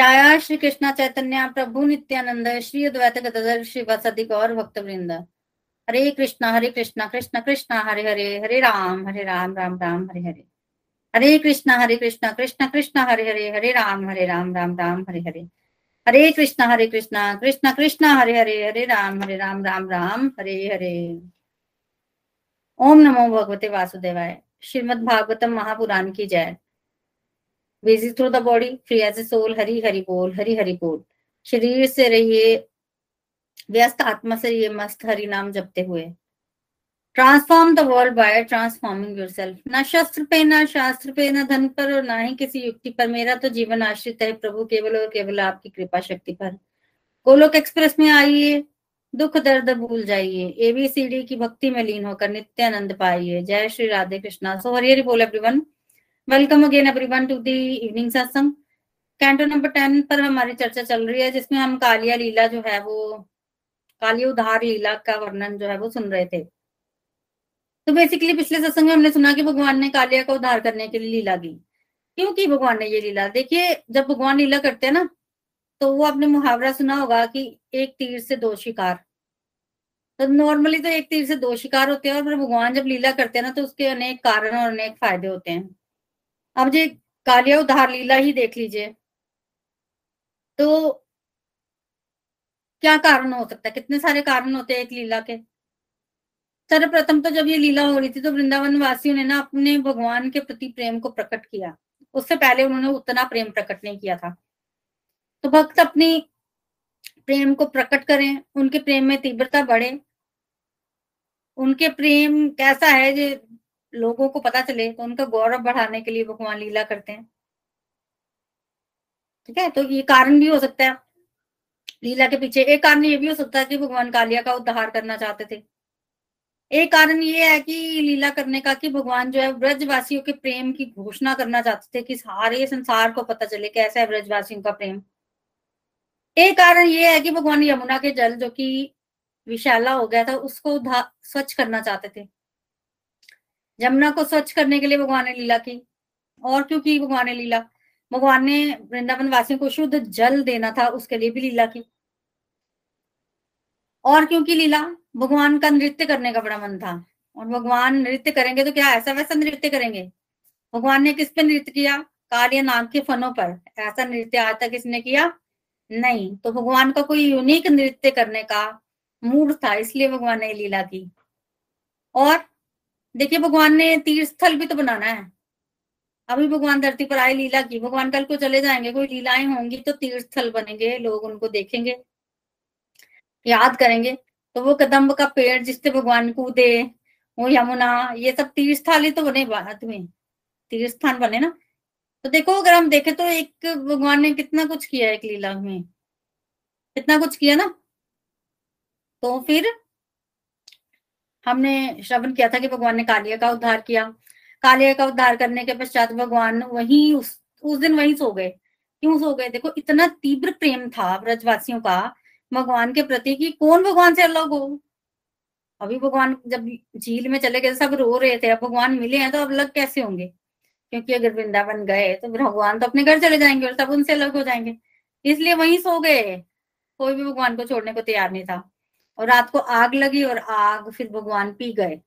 जया श्री कृष्ण चैतन्य प्रभु नित्यानंद श्री अद्वैत गदर श्री गौर भक्त वृंद हरे कृष्णा हरे कृष्णा, कृष्ण कृष्ण, हरे हरे हरे राम हरे राम राम राम, हरे हरे। हरे कृष्णा हरे कृष्णा, कृष्ण कृष्ण, हरे हरे हरे राम हरे राम राम राम, हरे हरे। हरे कृष्णा हरे कृष्णा, कृष्ण कृष्ण, हरे हरे हरे राम हरे राम राम राम, हरे हरे। ओम नमो भगवते वासुदेवाय। श्रीमद भागवतम महापुराण की जय। Busy through the body free as a soul Hari Hari बोल हरी हरि बोल शरीर से रहिए व्यस्त आत्मा से रहिए मस्त हरि नाम जपते हुए transform the world by transforming yourself न शस्त्र पे न शास्त्र पे न धन पर और ना ही किसी युक्ति पर मेरा तो जीवन आश्रित है प्रभु केवल और केवल आपकी कृपा शक्ति पर गोलोक एक्सप्रेस में आइए, दुख, दर्द भूल जाइए। एबीसीडी की भक्ति में लीन होकर नित्य आनंद पाइए। जय श्री राधे कृष्णा। सो हरी, हरि बोल everyone welcome again everyone to the evening satsang canto number ten पर हमारी चर्चा चल रही है, जिसमें हम कालिया लीला जो है वो काली उधार लीला का वर्णन जो है वो सुन रहे थे। तो बेसिकली पिछले सत्संग में हमने सुना कि भगवान ने कालिया का उद्धार करने के लिए लीला की। क्यों की भगवान ने ये लीला? देखिए, जब भगवान लीला करते हैं ना तो वो आपने मुहावरा सुना होगा कि एक तीर से दो शिकार। तो नॉर्मली तो एक तीर से दो शिकार होते हैं और भगवान जब लीला करते हैं ना तो उसके अनेक कारण और अनेक फ़ायदे होते हैं। अब जी कालिया उधार लीला ही देख लीजिए। तो क्या कारण हो सकता है? कितने सारे कारण होते हैं एक लीला के? सर्वप्रथम तो जब ये लीला हो रही थी तो वृंदावन वासियों ने ना अपने भगवान के प्रति प्रेम को प्रकट किया। उससे पहले उन्होंने उतना प्रेम प्रकट नहीं किया था। तो भक्त अपनी प्रेम को प्रकट करें, उनके प्रेम में तीव्रता बढ़े। उनके प्रेम कैसा है लोगों को पता चले तो उनका गौरव बढ़ाने के लिए भगवान लीला करते हैं। ठीक है? तो ये कारण भी हो सकता है। लीला के पीछे एक कारण ये भी हो सकता है कि भगवान कालिया का उद्धार करना चाहते थे। एक कारण ये है कि लीला करने का कि भगवान जो है ब्रजवासियों के प्रेम की घोषणा करना चाहते थे कि सारे संसार को पता चले कैसा है ब्रजवासियों का प्रेम। एक कारण ये है कि भगवान यमुना के जल जो कि विशाला हो गया था, उसको स्वच्छ करना चाहते थे। जमुना को स्वच्छ करने के लिए भगवान ने लीला की। और क्यों की भगवान ने लीला? भगवान ने वृंदावन वासियों को शुद्ध जल देना था, उसके लिए भी लीला की। और क्योंकि लीला? भगवान का नृत्य करने का बड़ा मन था। और भगवान नृत्य करेंगे तो क्या ऐसा वैसा नृत्य करेंगे? भगवान ने किस पे नृत्य किया? कार्य नाग के फनों पर। ऐसा नृत्य आज तक किसने किया? नहीं। तो भगवान का कोई यूनिक नृत्य करने का मूड था, इसलिए भगवान ने लीला की। और देखिए, भगवान ने तीर्थ स्थल भी तो बनाना है। अभी भगवान धरती पर आए, लीला की। भगवान कल को चले जाएँगे, कोई लीलाएँ होंगी तो तीर्थ स्थल बनेंगे, लोग उनको देखेंगे, याद करेंगे। तो वो कदम्ब का पेड़ जिससे भगवान कूदे वो यमुना, ये सब तीर्थ स्थल ही तो बने भारत में। तीर्थ स्थान बने ना। तो देखो, अगर हम देखें तो एक भगवान ने कितना कुछ किया एक लीला में। कितना कुछ किया ना। तो फिर हमने श्रवण किया था कि भगवान ने कालिया का उद्धार किया। कालिया का उद्धार करने के पश्चात भगवान वही उस उस दिन वही सो गए। क्यों सो गए? देखो, इतना तीव्र प्रेम था ब्रजवासियों का भगवान के प्रति कि कौन भगवान से अलग हो? अभी भगवान जब झील में चले गए, सब रो रहे थे, अब भगवान मिले हैं तो अब अलग कैसे होंगे? क्योंकि अगर वृंदावन गए तो भगवान तो अपने घर चले जाएँगे और सब उनसे अलग हो जाएँगे। इसलिए वहीं सो गए। कोई भी भगवान को छोड़ने को तैयार नहीं था। और रात को आग लगी और आग फिर भगवान पी गए।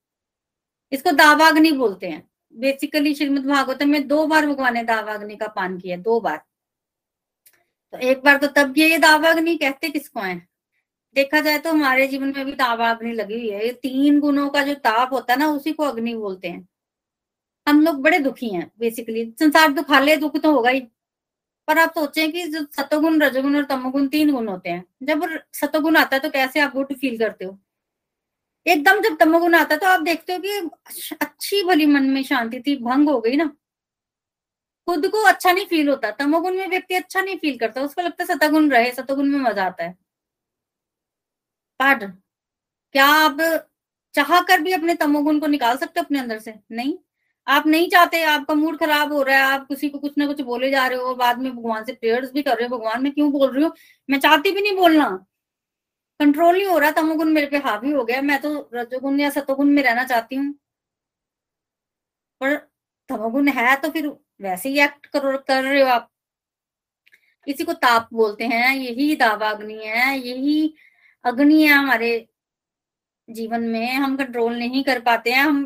इसको दावाग्नि बोलते हैं। बेसिकली श्रीमद भागवतम में दो बार भगवान ने दावाग्नि का पान किया, दो बार। तो एक बार तो तब ये दावाग्नि, कहते किसको है? देखा जाए तो हमारे जीवन में भी दावाग्नि लगी हुई है। ये तीन गुणों का जो ताप होता है ना, उसी को अग्नि बोलते हैं। हम लोग बड़े दुखी हैं बेसिकली संसार दुखाले, दुख तो होगा ही। पर आप सोचें कि जो सतोगुण, रजोगुण और तमोगुण तीन गुण होते हैं। जब सतोगुण आता है तो कैसे आप गुड फील करते हो? एकदम जब तमोगुण आता है तो आप देखते हो कि अच्छी भली मन में शांति थी, भंग हो गई ना। खुद को अच्छा नहीं फील होता। तमोगुण में व्यक्ति अच्छा नहीं फील करता। उसको लगता है सतगुण रहे, सतगुण में मज़ा आता है। पर क्या आप चाह कर भी अपने तमोगुण को निकाल सकते हो अपने अंदर से? नहीं। आप नहीं चाहते आपका मूड खराब हो रहा है आप किसी को कुछ ना कुछ बोले जा रहे हो बाद में भगवान से प्रेयर्स भी कर रहे हो भगवान मैं क्यों बोल रही हूँ? मैं चाहती भी नहीं बोलना। कंट्रोल नहीं हो रहा तमोगुण मेरे पे हावी हो गया मैं तो रजोगुण या सतोगुण में रहना चाहती हूँ। पर तमोगुण है तो फिर वैसे ही एक्ट कर, कर रहे हो आप। इसी को ताप बोलते हैं यही दावा अग्नि है यही अग्नि है हमारे जीवन में हम कंट्रोल नहीं कर पाते हैं हम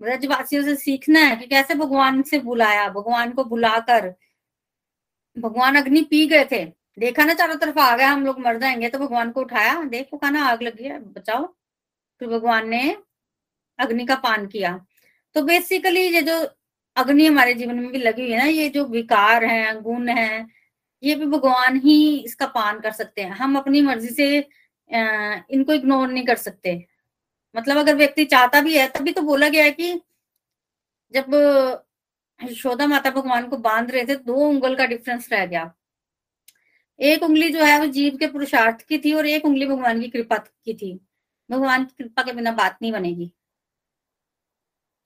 ब्रजवासियों से सीखना है कि कैसे भगवान से बुलाया, भगवान को बुलाकर। भगवान अग्नि पी गए थे। देखा ना चारों तरफ़ आ गया, हम लोग मर जाएँगे तो भगवान को उठाया। देखो खाना आग लगी है, बचाओ। फिर भगवान ने अग्नि का पान किया। तो बेसिकली ये जो अग्नि हमारे जीवन में भी लगी हुई है ना, ये जो विकार है, गुण है, ये भी भगवान ही इसका पान कर सकते हैं। हम अपनी मर्ज़ी से इनको इग्नोर नहीं कर सकते। मतलब अगर व्यक्ति चाहता भी है, तभी तो बोला गया है कि जब यशोदा माता भगवान को बाँध रहे थे, दो उंगल का डिफरेंस रह गया। एक उंगली जो है, वो जीव के पुरुषार्थ की थी और एक उंगली भगवान की कृपा की थी। भगवान की कृपा के बिना बात नहीं बनेगी।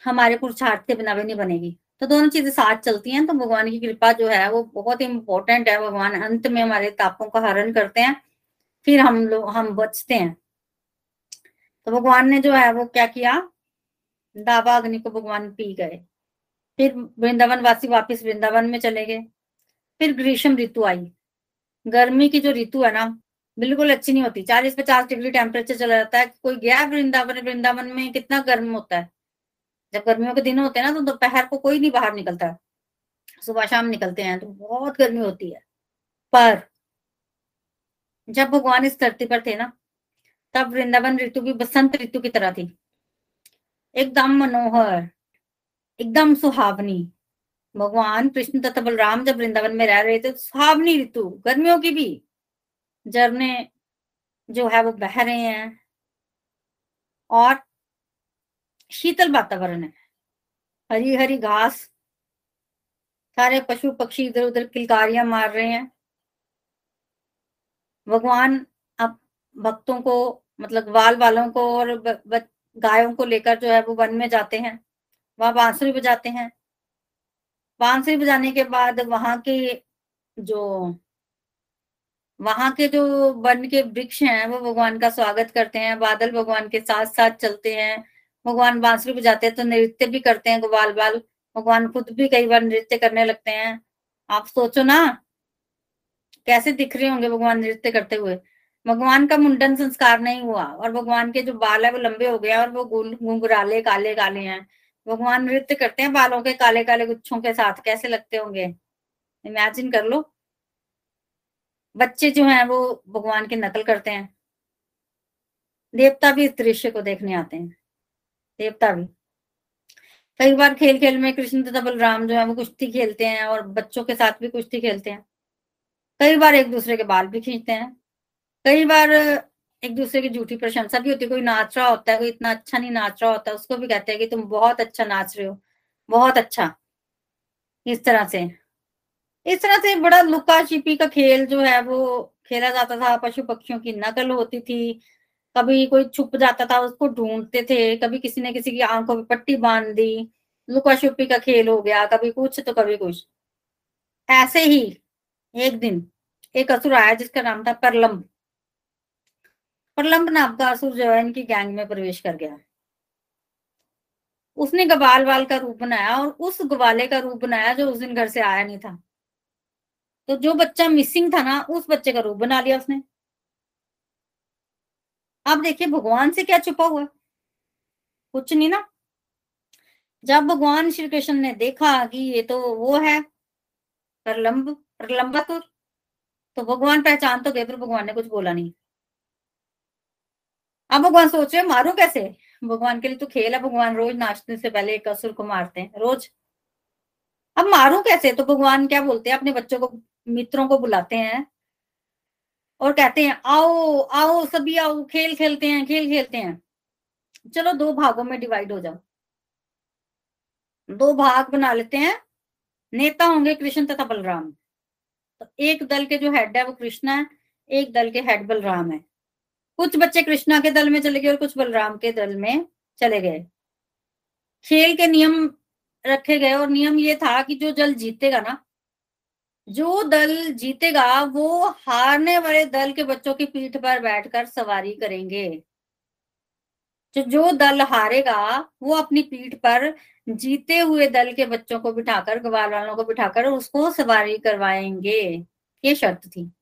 हमारे पुरुषार्थ के बिना भी नहीं बनेगी। तो दोनों चीज़ें साथ चलती हैं तो भगवान की कृपा जो है, वो बहुत इंपॉर्टेंट है। भगवान अंत में हमारे तापों का हरण करते हैं, फिर हम लोग, हम बचते हैं। तो भगवान ने जो है वो क्या किया? दावा अग्नि को भगवान पी गए। फिर वृंदावन वासी वापिस वृंदावन में चले गए। फिर ग्रीष्म ऋतु आई। गर्मी की जो ऋतु है ना, बिल्कुल अच्छी नहीं होती। चालीस पचास डिग्री टेम्परेचर चला जाता है कोई गया वृंदावन? वृंदावन में कितना गर्म होता है? जब गर्मियों के दिन होते हैं ना तो दोपहर को कोई नहीं बाहर निकलता। सुबह शाम निकलते हैं तो बहुत गर्मी होती है। पर जब भगवान इस धरती पर थे ना तब वृंदावन ऋतु भी बसंत ऋतु की तरह थी। एकदम मनोहर, एकदम सुहावनी। भगवान, कृष्ण तथा बलराम जब वृंदावन में रह रहे थे सुहावनी ऋतु, गर्मियों की भी। झरने जो है वो बह रहे हैं और शीतल वातावरण है। हरी हरी घास, सारे पशु पक्षी इधर उधर किलकारियाँ मार रहे हैं। भगवान भक्तों को मतलब ग्वाल वालों को और गायों को लेकर जो है वो वन में जाते हैं। वहाँ बांसुरी बजाते हैं। बांसुरी बजाने के बाद वहाँ के जो, वहाँ के जो वन के वृक्ष हैं, वो भगवान का स्वागत करते हैं, बादल भगवान के साथ साथ चलते हैं। भगवान बांसुरी बजाते हैं तो नृत्य भी करते हैं ग्वाल बाल भगवान खुद भी कई बार नृत्य करने लगते हैं। आप सोचो ना, कैसे दिख रहे होंगे भगवान नृत्य करते हुए। भगवान का मुंडन संस्कार नहीं हुआ, और भगवान के जो बाल है वो लंबे हो गए और वो घुंघराले काले काले हैं। भगवान नृत्य करते हैं बालों के काले काले गुच्छों के साथ, कैसे लगते होंगे? इमेजिन कर लो। बच्चे जो हैं वो भगवान की नकल करते हैं। देवता भी इस दृश्य को देखने आते हैं। देवता भी। कई बार खेल खेल में कृष्ण तथा बलराम जो है वो कुश्ती खेलते हैं और बच्चों के साथ भी कुश्ती खेलते हैं। कई बार एक दूसरे के बाल भी खींचते हैं। कई बार एक दूसरे की झूठी प्रशंसा भी होती है, कोई नाच रहा होता है, कोई इतना अच्छा नहीं नाच रहा होता, उसको भी कहते हैं कि तुम बहुत अच्छा नाच रहे हो, बहुत अच्छा। इस तरह से। इस तरह से बड़ा लुका छिपी का खेल जो है, वो खेला जाता था पशु पक्षियों की नकल होती थी। कभी कोई छुप जाता था, उसको ढूंढते थे, कभी किसी ने किसी की आँखों में पट्टी बाँध दी लुका छुपी का खेल हो गया, कभी कुछ तो कभी कुछ। ऐसे ही एक दिन, एक असुर आया जिसका नाम था परलम्ब प्रलम्ब नाम जो है इनकी गैंग में प्रवेश कर गया। उसने गवाल वाल का रूप बनाया और उस ग्वाले का रूप बनाया जो उस दिन घर से आया नहीं था। तो जो बच्चा मिसिंग था ना, उस बच्चे का रूप बना लिया उसने। अब देखिए, भगवान से क्या छुपा हुआ? कुछ नहीं ना। जब भगवान श्री कृष्ण ने देखा कि ये तो वो है, प्रलंब प्रलंबासुर तो भगवान पहचान तो गए पर भगवान ने कुछ बोला नहीं। अब भगवान सोच रहे मारू कैसे? भगवान के लिए तो खेल है, भगवान रोज नाचने से पहले एक असुर को मारते हैं, रोज। अब मारू कैसे? तो भगवान क्या बोलते हैं, अपने बच्चों को, मित्रों को बुलाते हैं और कहते हैं, आओ आओ, सभी आओ, खेल खेलते हैं, खेल खेलते हैं। चलो दो भागों में डिवाइड हो जाओ। दो भाग बना लेते हैं, नेता होंगे कृष्ण तथा बलराम। तो एक दल के जो हेड है वो कृष्ण है, एक दल के हेड बलराम है। कुछ बच्चे कृष्णा के दल में चले गए और कुछ बलराम के दल में चले गए। खेल के नियम रखे गए और नियम ये था कि जो जल जीतेगा ना, जो दल जीतेगा वो हारने वाले दल के बच्चों की पीठ पर बैठकर सवारी करेंगे। जो जो दल हारेगा वो अपनी पीठ पर जीते हुए दल के बच्चों को बिठाकर ग्वाल वालों को बिठाकर उसको सवारी करवाएँगे। ये शर्त थी।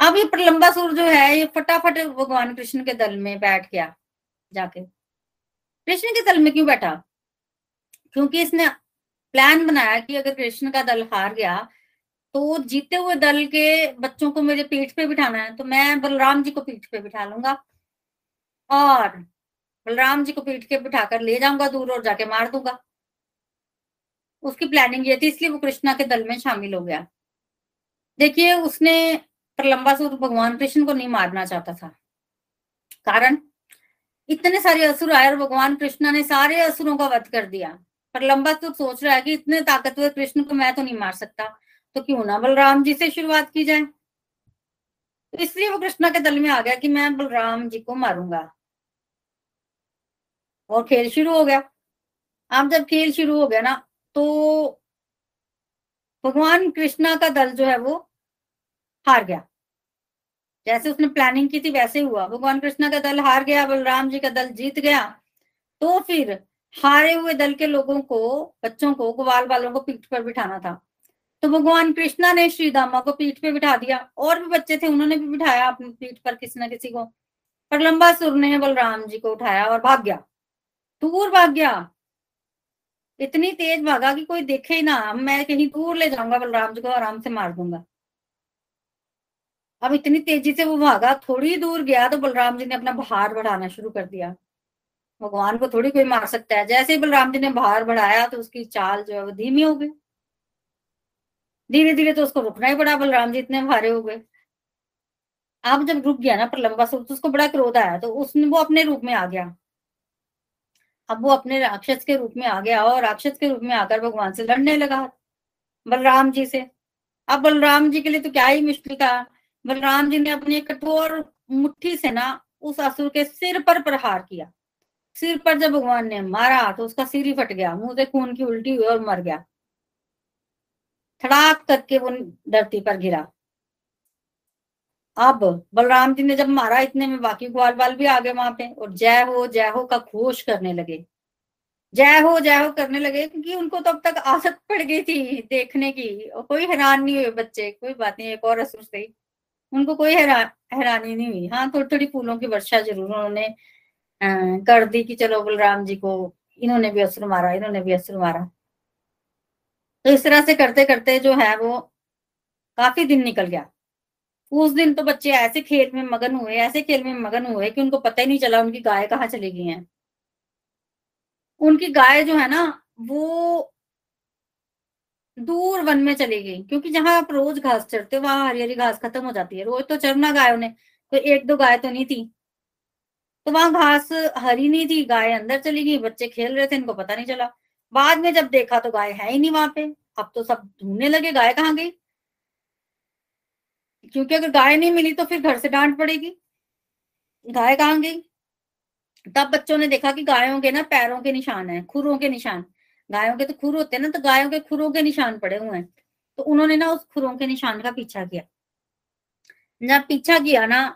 अब ये प्रलंबा सुर जो है, ये फटाफट भगवान कृष्ण के दल में बैठ गया, जाके। कृष्ण के दल में क्यों बैठा? क्योंकि इसने प्लान बनाया कि अगर कृष्ण का दल हार गया तो जीते हुए दल के बच्चों को मेरे पीठ पे बिठाना है तो मैं बलराम जी को पीठ पे बिठा लूँगा। और बलराम जी को पीठ के बिठाकर ले जाऊँगा दूर और जाके मार दूँगा। उसकी प्लानिंग ये थी, इसलिए वो कृष्णा के दल में शामिल हो गया। देखिए, उसने प्रलंबासुर भगवान कृष्ण को नहीं मारना चाहता था। कारण? इतने सारे असुर आए और भगवान कृष्णा ने सारे असुरों का वध कर दिया। पर लंबा प्रलंबासुर सोच रहा है कि इतने ताकतवर कृष्ण को मैं तो नहीं मार सकता। तो क्यों ना बलराम जी से शुरुआत की जाए? तो इसलिए वो कृष्णा के दल में आ गया कि मैं बलराम जी को मारूँगा। और खेल शुरू हो गया। अब जब खेल शुरू हो गया ना तो भगवान कृष्णा का दल जो है वो हार गया। जैसे उसने प्लानिंग की थी, वैसे ही हुआ। भगवान कृष्णा का दल हार गया, बलराम जी का दल जीत गया। तो फिर हारे हुए दल के लोगों को, बच्चों को, ग्वाल वालों को पीठ पर बिठाना था। तो भगवान कृष्णा ने श्री दामा को पीठ पे बिठा दिया। और भी बच्चे थे, उन्होंने भी बिठाया अपनी पीठ पर किसी ना किसी को। पर लंबा सुर ने बलराम जी को उठाया और भाग गया। दूर भाग गया। इतनी तेज भागा कि कोई देखे ही ना। मैं कहीं दूर ले जाऊँगा बलराम जी को, आराम से मार दूँगा। अब इतनी तेज़ी से वो भागा, थोड़ी दूर गया तो बलराम जी ने अपना भार बढ़ाना शुरू कर दिया। भगवान को थोड़ी कोई मार सकता है। जैसे ही बलराम जी ने भार बढ़ाया तो उसकी चाल जो है वो धीमी हो गई। धीरे धीरे तो उसको रुकना ही पड़ा। बलराम जी इतने भारे हो गए। अब जब रुक गया ना पर लंबा तो उसको बड़ा क्रोध आया। तो उसने, वो अपने रूप में आ गया। अब वो अपने राक्षस के रूप में आ गया और राक्षस के रूप में आकर भगवान से लड़ने लगा बलराम जी से। अब बलराम जी के लिए तो क्या ही मुश्किल था। बलराम जी ने अपनी कठोर मुट्ठी से ना उस असुर के सिर पर प्रहार किया। सिर पर जब भगवान ने मारा तो उसका सिर ही फट गया, मुँह से खून की उल्टी हुई और मर गया। थड़ाक करके वो धरती पर गिरा। अब बलराम जी ने जब मारा, इतने में बाकी ग्वाल बाल भी आ गए वहाँ पे और जय हो जय हो का घोष करने लगे। जय हो जय हो करने लगे क्योंकि उनको तो अब तक आदत पड़ गई थी देखने की। और कोई हैरान नहीं हुए बच्चे, कोई बात नहीं, एक और असुर से उनको कोई हैरान हैरानी नहीं हुई। हाँ थोड़ी थोड़ी फूलों की वर्षा ज़रूर उन्होंने कर दी कि चलो बलराम जी को इन्होंने भी असुर मारा, इन्होंने भी असुर मारा। तो इस तरह से करते करते जो है वो काफ़ी दिन निकल गया। उस दिन तो बच्चे ऐसे खेल में मगन हुए, ऐसे खेल में मगन हुए कि उनको पता ही नहीं चला उनकी गाय कहाँ चली गई है। उनकी गाय जो है ना, वो दूर वन में चली गई, क्योंकि जहाँ आप रोज घास चढ़ते हो, वहाँ हरी हरी घास खत्म हो जाती है। रोज तो चरना गायों ने कोई एक दो गाय तो नहीं थी। तो वहाँ घास हरी नहीं थी, गाय अंदर चली गई, बच्चे खेल रहे थे, इनको पता नहीं चला। बाद में जब देखा तो गाय है ही नहीं वहाँ पे। अब तो सब ढूँढने लगे, गाय कहाँ गई? क्योंकि अगर गाय नहीं मिली तो फिर घर से डांट पड़ेगी। गाय कहाँ गई? तब बच्चों ने देखा कि गायों के ना पैरों के निशान है, खुरों के निशान। गायों के तो खुर होते हैं ना तो गायों के खुरों के निशान पड़े हुए हैं। तो उन्होंने ना उस खुरों के निशान का पीछा किया। जब पीछा किया ना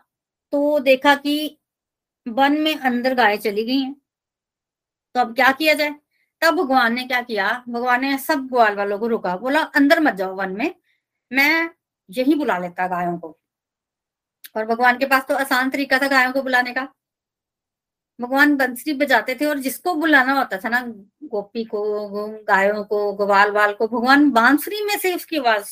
तो देखा कि वन में अंदर गाय चली गई हैं। तो अब क्या किया जाए? तब भगवान ने क्या किया? भगवान ने सब ग्वाल वालों को रुका। बोला, अंदर मत जाओ वन में, मैं यही बुला लेता गायों को। और भगवान के पास तो आसान तरीका था गायों को बुलाने का। भगवान बंसरी बजाते थे और जिसको बुलाना होता था ना गोपी को, गायों को, ग्वाल वाल को, भगवान बांसुरी में से उसकी आवाज़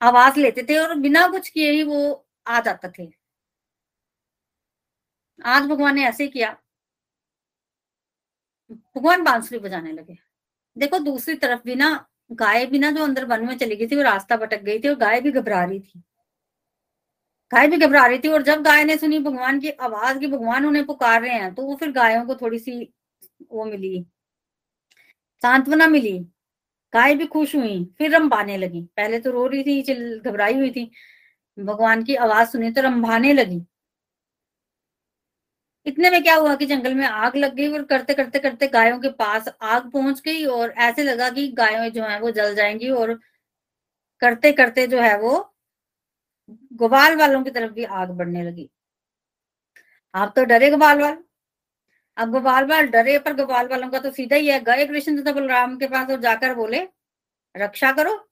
आवाज़ लेते थे और बिना कुछ किए ही वो आ जाते थे। आज भगवान ने ऐसे किया। भगवान बांसुरी बजाने लगे। देखो दूसरी तरफ़ भी ना, गाय भी ना जो अंदर वन में चली गई थी, वो रास्ता भटक गई थी और गाय भी घबरा रही थी। गाय भी घबरा रही थी और जब गाय ने सुनी भगवान की आवाज़ की भगवान उन्हें पुकार रहे हैं तो वो फिर गायों को थोड़ी सी वो मिली। सांत्वना मिली। गाय भी खुश हुई, फिर रंभाने लगी। पहले तो रो रही थी, चिल घबराई हुई थी। भगवान की आवाज़ सुनी तो रंभाने लगी। इतने में क्या हुआ कि जंगल में आग लग गई और करते करते करते गायों के पास आग पहुँच गई और ऐसे लगा कि गायों जो है वो जल जाएँगी और करते करते जो है वो ग्वाल वालों की तरफ़ भी आग बढ़ने लगी। आप तो डरे ग्वाल वाल। अब गोपाल बाल डरे, पर गोपाल वालों का तो सीधा ही है। गए कृष्ण तथा बलराम के पास और जाकर बोले, रक्षा करो।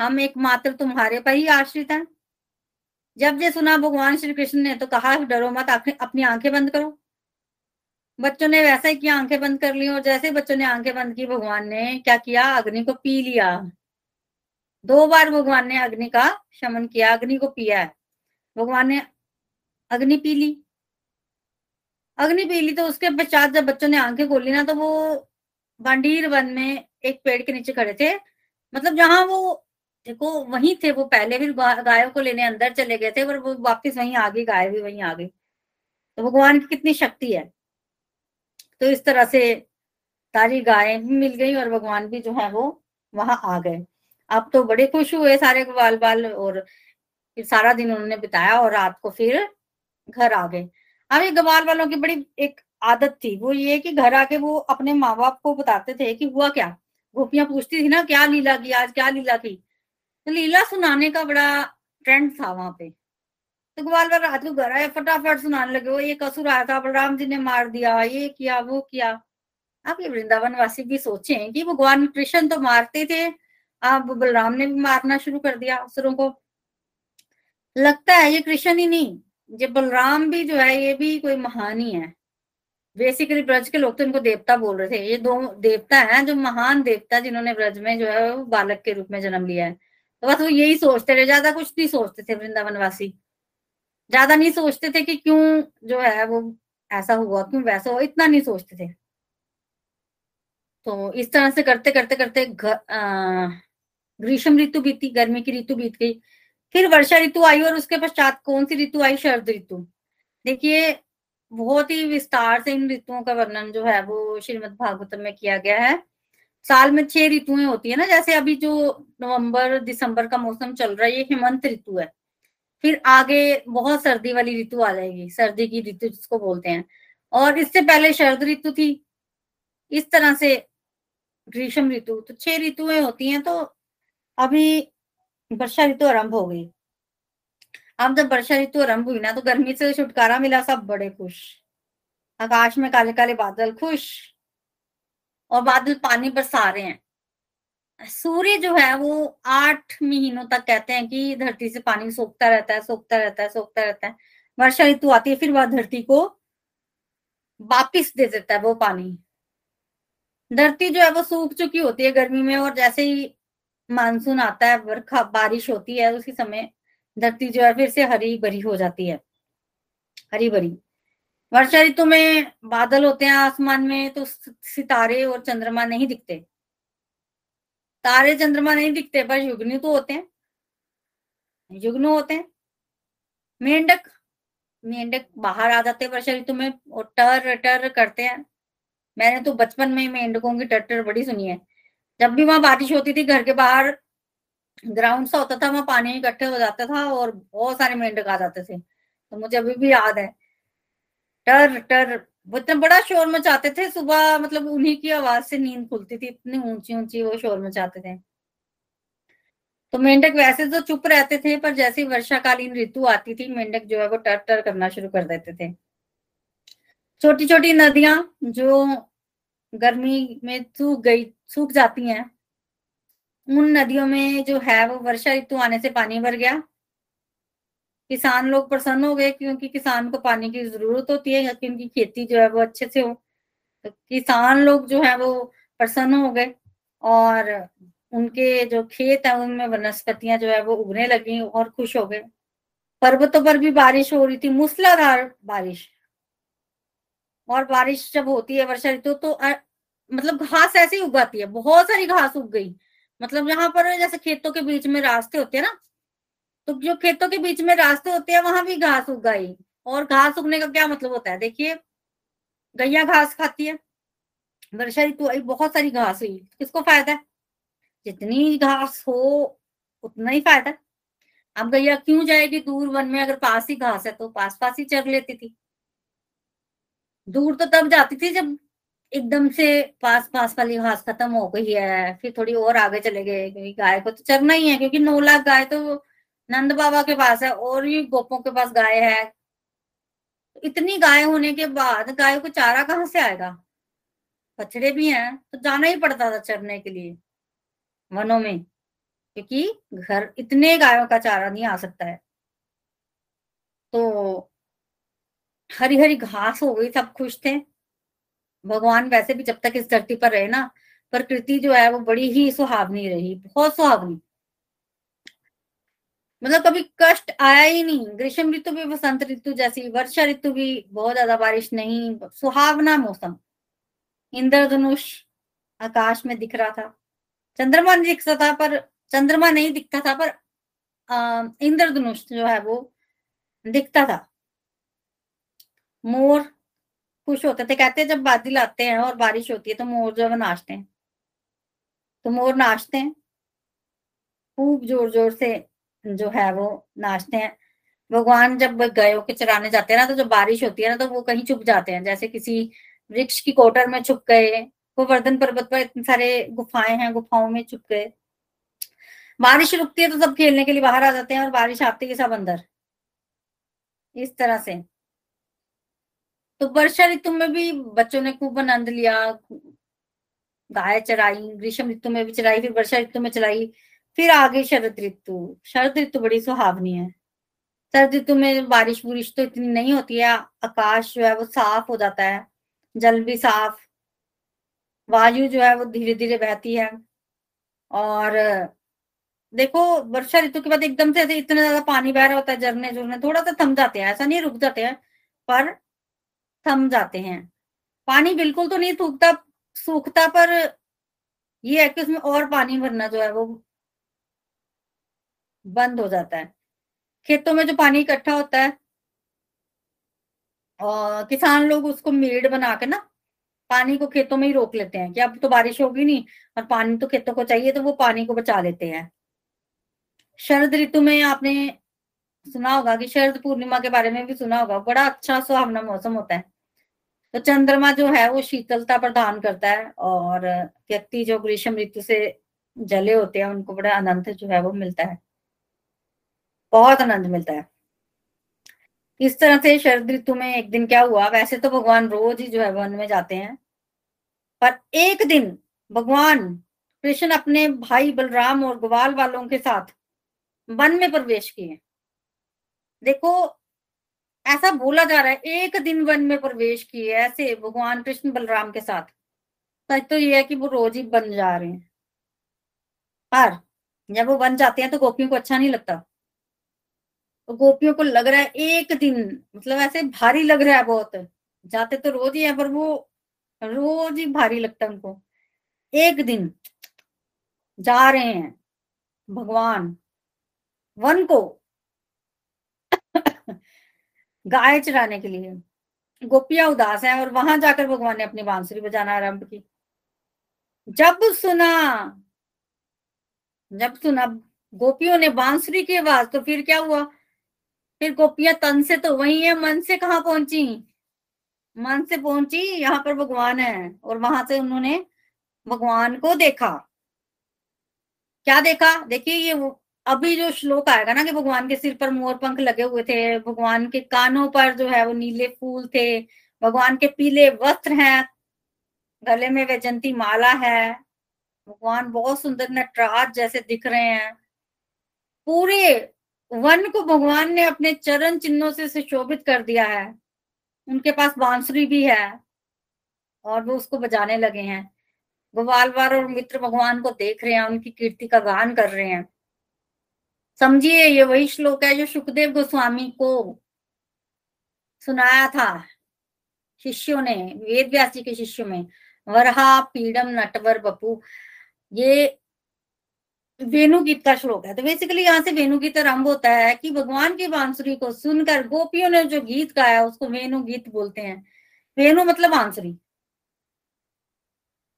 हम एक मात्र तुम्हारे पर ही आश्रित हैं। जब ये सुना भगवान श्री कृष्ण ने तो कहा, डरो मत अपनी आँखें बंद करो। बच्चों ने वैसा ही किया, आँखें बंद कर ली, और जैसे बच्चों ने आँखें बंद की, भगवान ने क्या किया? अग्नि को पी लिया। दो बार भगवान ने अग्नि का शमन किया, अग्नि को पिया। भगवान ने अग्नि पी ली। अग्नि पीली तो उसके पश्चात जब बच्चों ने आँखें खोली ना तो वो बांडीर वन में एक पेड़ के नीचे खड़े थे। मतलब जहाँ वो, देखो, वहीं थे वो पहले भी गायों को लेने अंदर चले गए थे, पर वो वापस वहीं आ गई गाय भी वहीं आ गई तो भगवान की कितनी शक्ति है। तो इस तरह से सारी गायें भी मिल गई और भगवान भी जो है वो वहाँ आ गए। अब तो बड़े खुश हुए सारे बाल बाल और सारा दिन उन्होंने बिताया और रात को फिर घर आ गए। हमें गवाल वालों की बड़ी एक आदत थी। वो ये कि घर आके वो अपने माँ बाप को बताते थे कि हुआ क्या? गोपियाँ पूछती थी ना, क्या लीला की? आज क्या लीला की? तो लीला सुनाने का बड़ा ट्रेंड था वहाँ पे। तो ग्वाल वाला रात को घर आए फटाफट सुनाने लगे, वो ये कसुर आया था, बलराम जी ने मार दिया, ये किया, वो किया। आप ये वृंदावन वासी भी सोचे कि भगवान कृष्ण तो मारते थे आप बलराम ने भी मारना शुरू कर दिया असुरों को। लगता है ये कृष्ण ही नहीं ये बलराम भी जो है, ये भी कोई महान ही है। बेसिकली ब्रज के लोग तो इनको देवता बोल रहे थे। ये दो देवता हैं, जो महान देवता जिन्होंने ब्रज में जो है, वो बालक के रूप में जन्म लिया है। तो बस वो यही सोचते रहे ज़्यादा कुछ नहीं सोचते थे वृंदावन वासी। ज़्यादा नहीं सोचते थे कि क्यों जो है, वो ऐसा हुआ, क्यों वैसा हुआ, इतना नहीं सोचते थे। तो इस तरह से करते करते करते ग्रीष्म ऋतु बीती, गर्मी की ऋतु बीत गई। फिर वर्षा ऋतु आई और उसके पश्चात कौन सी ऋतु आई? शरद ऋतु। देखिए, बहुत ही विस्तार से इन ऋतुओं का वर्णन जो है वो श्रीमद भागवतम में किया गया है। साल में छह ऋतुएँ होती है ना, जैसे अभी जो नवंबर, दिसंबर का मौसम चल रहा है, ये हेमंत ऋतु है। फिर आगे बहुत सर्दी वाली ऋतु आ जाएगी, सर्दी की ऋतु जिसको बोलते हैं। और इससे पहले शरद ऋतु थी, इस तरह से ग्रीष्म ऋतु तो छह ऋतुएँ होती हैं तो अभी वर्षा ऋतु आरंभ हो गई। अब जब वर्षा ऋतु आरंभ हुई ना तो गर्मी से छुटकारा मिला, सब बड़े खुश। आकाश में काले काले बादल, खुश। और बादल पानी बरसा रहे हैं। सूर्य जो है, वो आठ महीनों तक कहते हैं कि धरती से पानी सोखता रहता है, सोखता रहता है, सोखता रहता है। वर्षा ऋतु आती है, फिर वह धरती को वापिस दे देता है वो पानी। धरती जो है, वो सूख चुकी होती है गर्मी में, और जैसे ही मानसून आता है, बरखा, बारिश होती है, उसी समय धरती जो है फिर से हरी भरी हो जाती है। हरी भरी। वर्षा ऋतु में बादल होते हैं आसमान में तो सितारे और चंद्रमा नहीं दिखते। तारे, चंद्रमा नहीं दिखते पर युग्नि तो होते हैं। युग्न होते हैं। मेंढक मेंढक बाहर आ जाते हैं वर्षा ऋतु में और टर टर करते हैं। मैंने तो बचपन में मेंढकों की टर टर बड़ी सुनी है। जब भी वहाँ बारिश होती थी, घर के बाहर ग्राउंड सा होता था, वहाँ पानी इकट्ठे हो जाता था और बहुत सारे मेंढक आ जाते थे। तो मुझे अभी भी याद है। टर टर वो इतना बड़ा शोर मचाते थे, सुबह मतलब उन्हीं की आवाज़ से नींद खुलती थी, इतनी ऊँची ऊँची वो शोर मचाते थे। तो मेंढक वैसे तो चुप रहते थे, पर जैसे वर्षाकालीन ऋतु आती थी, मेंढक जो है वो टर टर करना शुरू कर देते थे। छोटी छोटी नदियाँ जो गर्मी में सूख गई, सूख जाती हैं। उन नदियों में जो है वो वर्षा ऋतु आने से पानी भर गया। किसान लोग प्रसन्न हो गए क्योंकि किसान को पानी की ज़रूरत होती है कि उनकी खेती जो है वो अच्छे से हो। तो किसान लोग जो है वो प्रसन्न हो गए और उनके जो खेत है, उनमें वनस्पतियाँ जो है वो उगने लगी और खुश हो गए। पर्वतों पर भी बारिश हो रही थी, मूसलाधार बारिश। और बारिश जब होती है वर्षा ऋतु तो आ, मतलब घास ऐसे ही उगाती है बहुत सारी घास उग गई। मतलब यहाँ पर जैसे खेतों के बीच में रास्ते होते हैं ना तो जो खेतों के बीच में रास्ते होते हैं वहाँ भी घास उग गई और घास उगने का क्या मतलब होता है? देखिए गैया घास खाती है वर्षा ऋतु आई बहुत सारी घास हुई। किसको फ़ायदा है? जितनी घास हो उतना ही फ़ायदा अब गैया क्यों जाएगी दूर वन में? अगर पास ही घास है तो पास पास ही चर लेती थी। दूर तो तब जाती थी जब एकदम से पास पास वाली घास खत्म हो गई है, फिर थोड़ी और आगे चले गए, क्योंकि गाय को तो चरना ही है, क्योंकि नौ लाख गाय तो नंद बाबा के पास है और भी गोपों के पास गाय है। इतनी गाय होने के बाद गाय को चारा कहाँ से आएगा? बछड़े भी हैं तो जाना ही पड़ता था चरने के लिए, वनों में, क्योंकि घर, इतने गायों का चारा नहीं आ सकता है। तो हरी हरी घास हो गई, सब खुश थे। भगवान वैसे भी जब तक इस धरती पर रहे ना, प्रकृति जो है वो बड़ी ही सुहावनी रही, बहुत सुहावनी। मतलब कभी कष्ट आया ही नहीं, ग्रीष्म ऋतु भी, बसंत ऋतु जैसी, वर्षा ऋतु भी बहुत ज़्यादा बारिश नहीं, सुहावना मौसम। इंद्रधनुष आकाश में दिख रहा था। चंद्रमा नहीं दिखता था, पर चंद्रमा नहीं दिखता था, पर, अः, इंद्रधनुष जो है वो दिखता था। मोर खुश होते थे कहते हैं जब बादल आते हैं और बारिश होती है तो मोर जो है नाचते हैं। तो मोर नाचते हैं। खूब ज़ोर ज़ोर से जो है वो नाचते हैं। भगवान जब गायों के चराने जाते हैं ना तो जब बारिश होती है ना तो वो कहीं छुप जाते हैं। जैसे किसी वृक्ष की कोटर में छुप गए, वो वर्धन पर्वत पर इतने सारे गुफाएँ हैं, गुफाओं में छुप गए। बारिश रुकती है तो सब खेलने के लिए बाहर आ जाते हैं और बारिश आती है सब अंदर। इस तरह से। तो वर्षा ऋतु में भी बच्चों ने खूब आनंद लिया, गाय चराई, ग्रीष्म ऋतु में भी चराई, फिर वर्षा ऋतु में चलाई फिर आगे शरद ऋतु। शरद ऋतु बड़ी सुहावनी है। शरद ऋतु में बारिश बुरिश तो इतनी नहीं होती है, आकाश जो है वो साफ़ हो जाता है, जल भी साफ़, वायु जो है वो धीरे धीरे बहती है। और देखो, वर्षा ऋतु के बाद एकदम से ऐसे इतना ज़्यादा पानी बह रहा होता है झरने झुरने थोड़ा सा थम जाते हैं, ऐसा नहीं रुक जाते हैं, पर थम जाते हैं। पानी बिल्कुल तो नहीं सूखता सूखता पर ये है कि उसमें और पानी भरना जो है वो बंद हो जाता है। खेतों में जो पानी इकट्ठा होता है और किसान लोग उसको मेड़ बना के ना पानी को खेतों में ही रोक लेते हैं कि अब तो बारिश होगी नहीं और पानी तो खेतों को चाहिए तो वो पानी को बचा लेते हैं। शरद ऋतु में आपने सुना होगा कि शरद पूर्णिमा के बारे में भी सुना होगा, बड़ा अच्छा सुहावना मौसम होता है। तो चंद्रमा जो है वो शीतलता प्रदान करता है और व्यक्ति जो ग्रीष्म ऋतु से जले होते हैं, उनको बड़ा आनंद जो है वो मिलता है। बहुत आनंद मिलता है। इस तरह से शरद ऋतु में एक दिन क्या हुआ, वैसे तो भगवान रोज ही जो है वन में जाते हैं, पर एक दिन भगवान कृष्ण अपने भाई बलराम और ग्वाल वालों के साथ वन में प्रवेश किए। देखो ऐसा बोला जा रहा है, एक दिन वन में प्रवेश किए ऐसे भगवान कृष्ण बलराम के साथ। सच तो ये है कि वो रोज ही बन जा रहे हैं। पर जब वो बन जाते हैं तो गोपियों को अच्छा नहीं लगता। तो गोपियों को लग रहा है एक दिन मतलब ऐसे भारी लग रहा है बहुत। जाते तो रोज ही है, पर वो रोज ही भारी लगता है उनको। एक दिन जा रहे हैं भगवान, वन को गाय चराने के लिए। गोपियाँ उदास हैं और वहाँ जाकर भगवान ने अपनी बांसुरी बजाना आरंभ की। जब सुना जब सुना, गोपियों ने बांसुरी की आवाज़ तो फिर क्या हुआ? फिर गोपियाँ तन से तो वही है, मन से कहा पहुँची? मन से पहुँची, यहाँ पर भगवान है और वहाँ से उन्होंने भगवान को देखा। क्या देखा? देखिए ये अभी जो श्लोक आएगा ना कि भगवान के सिर पर मोर पंख लगे हुए थे, भगवान के कानों पर जो है वो नीले फूल थे, भगवान के पीले वस्त्र हैं, गले में वैजंती माला है, भगवान बहुत सुंदर नटराज जैसे दिख रहे हैं। पूरे वन को भगवान ने अपने चरण चिन्हों से सुशोभित कर दिया है। उनके पास बांसुरी भी है और वो उसको बजाने लगे हैं। गोपालवार और मित्र भगवान को देख रहे हैं, उनकी कीर्ति का गान कर रहे हैं। समझिए, ये वही श्लोक है जो सुखदेव गोस्वामी को सुनाया था। शिष्यों ने, वेद व्यास जी के शिष्यों में, वरहा पीडम नटवर बपू। ये वेणु गीत का श्लोक है। तो बेसिकली यहाँ से वेणु गीत आरंभ होता है कि भगवान की बांसुरी को सुनकर गोपियों ने जो गीत गाया, उसको वेणु गीत बोलते हैं। वेणु मतलब बांसुरी।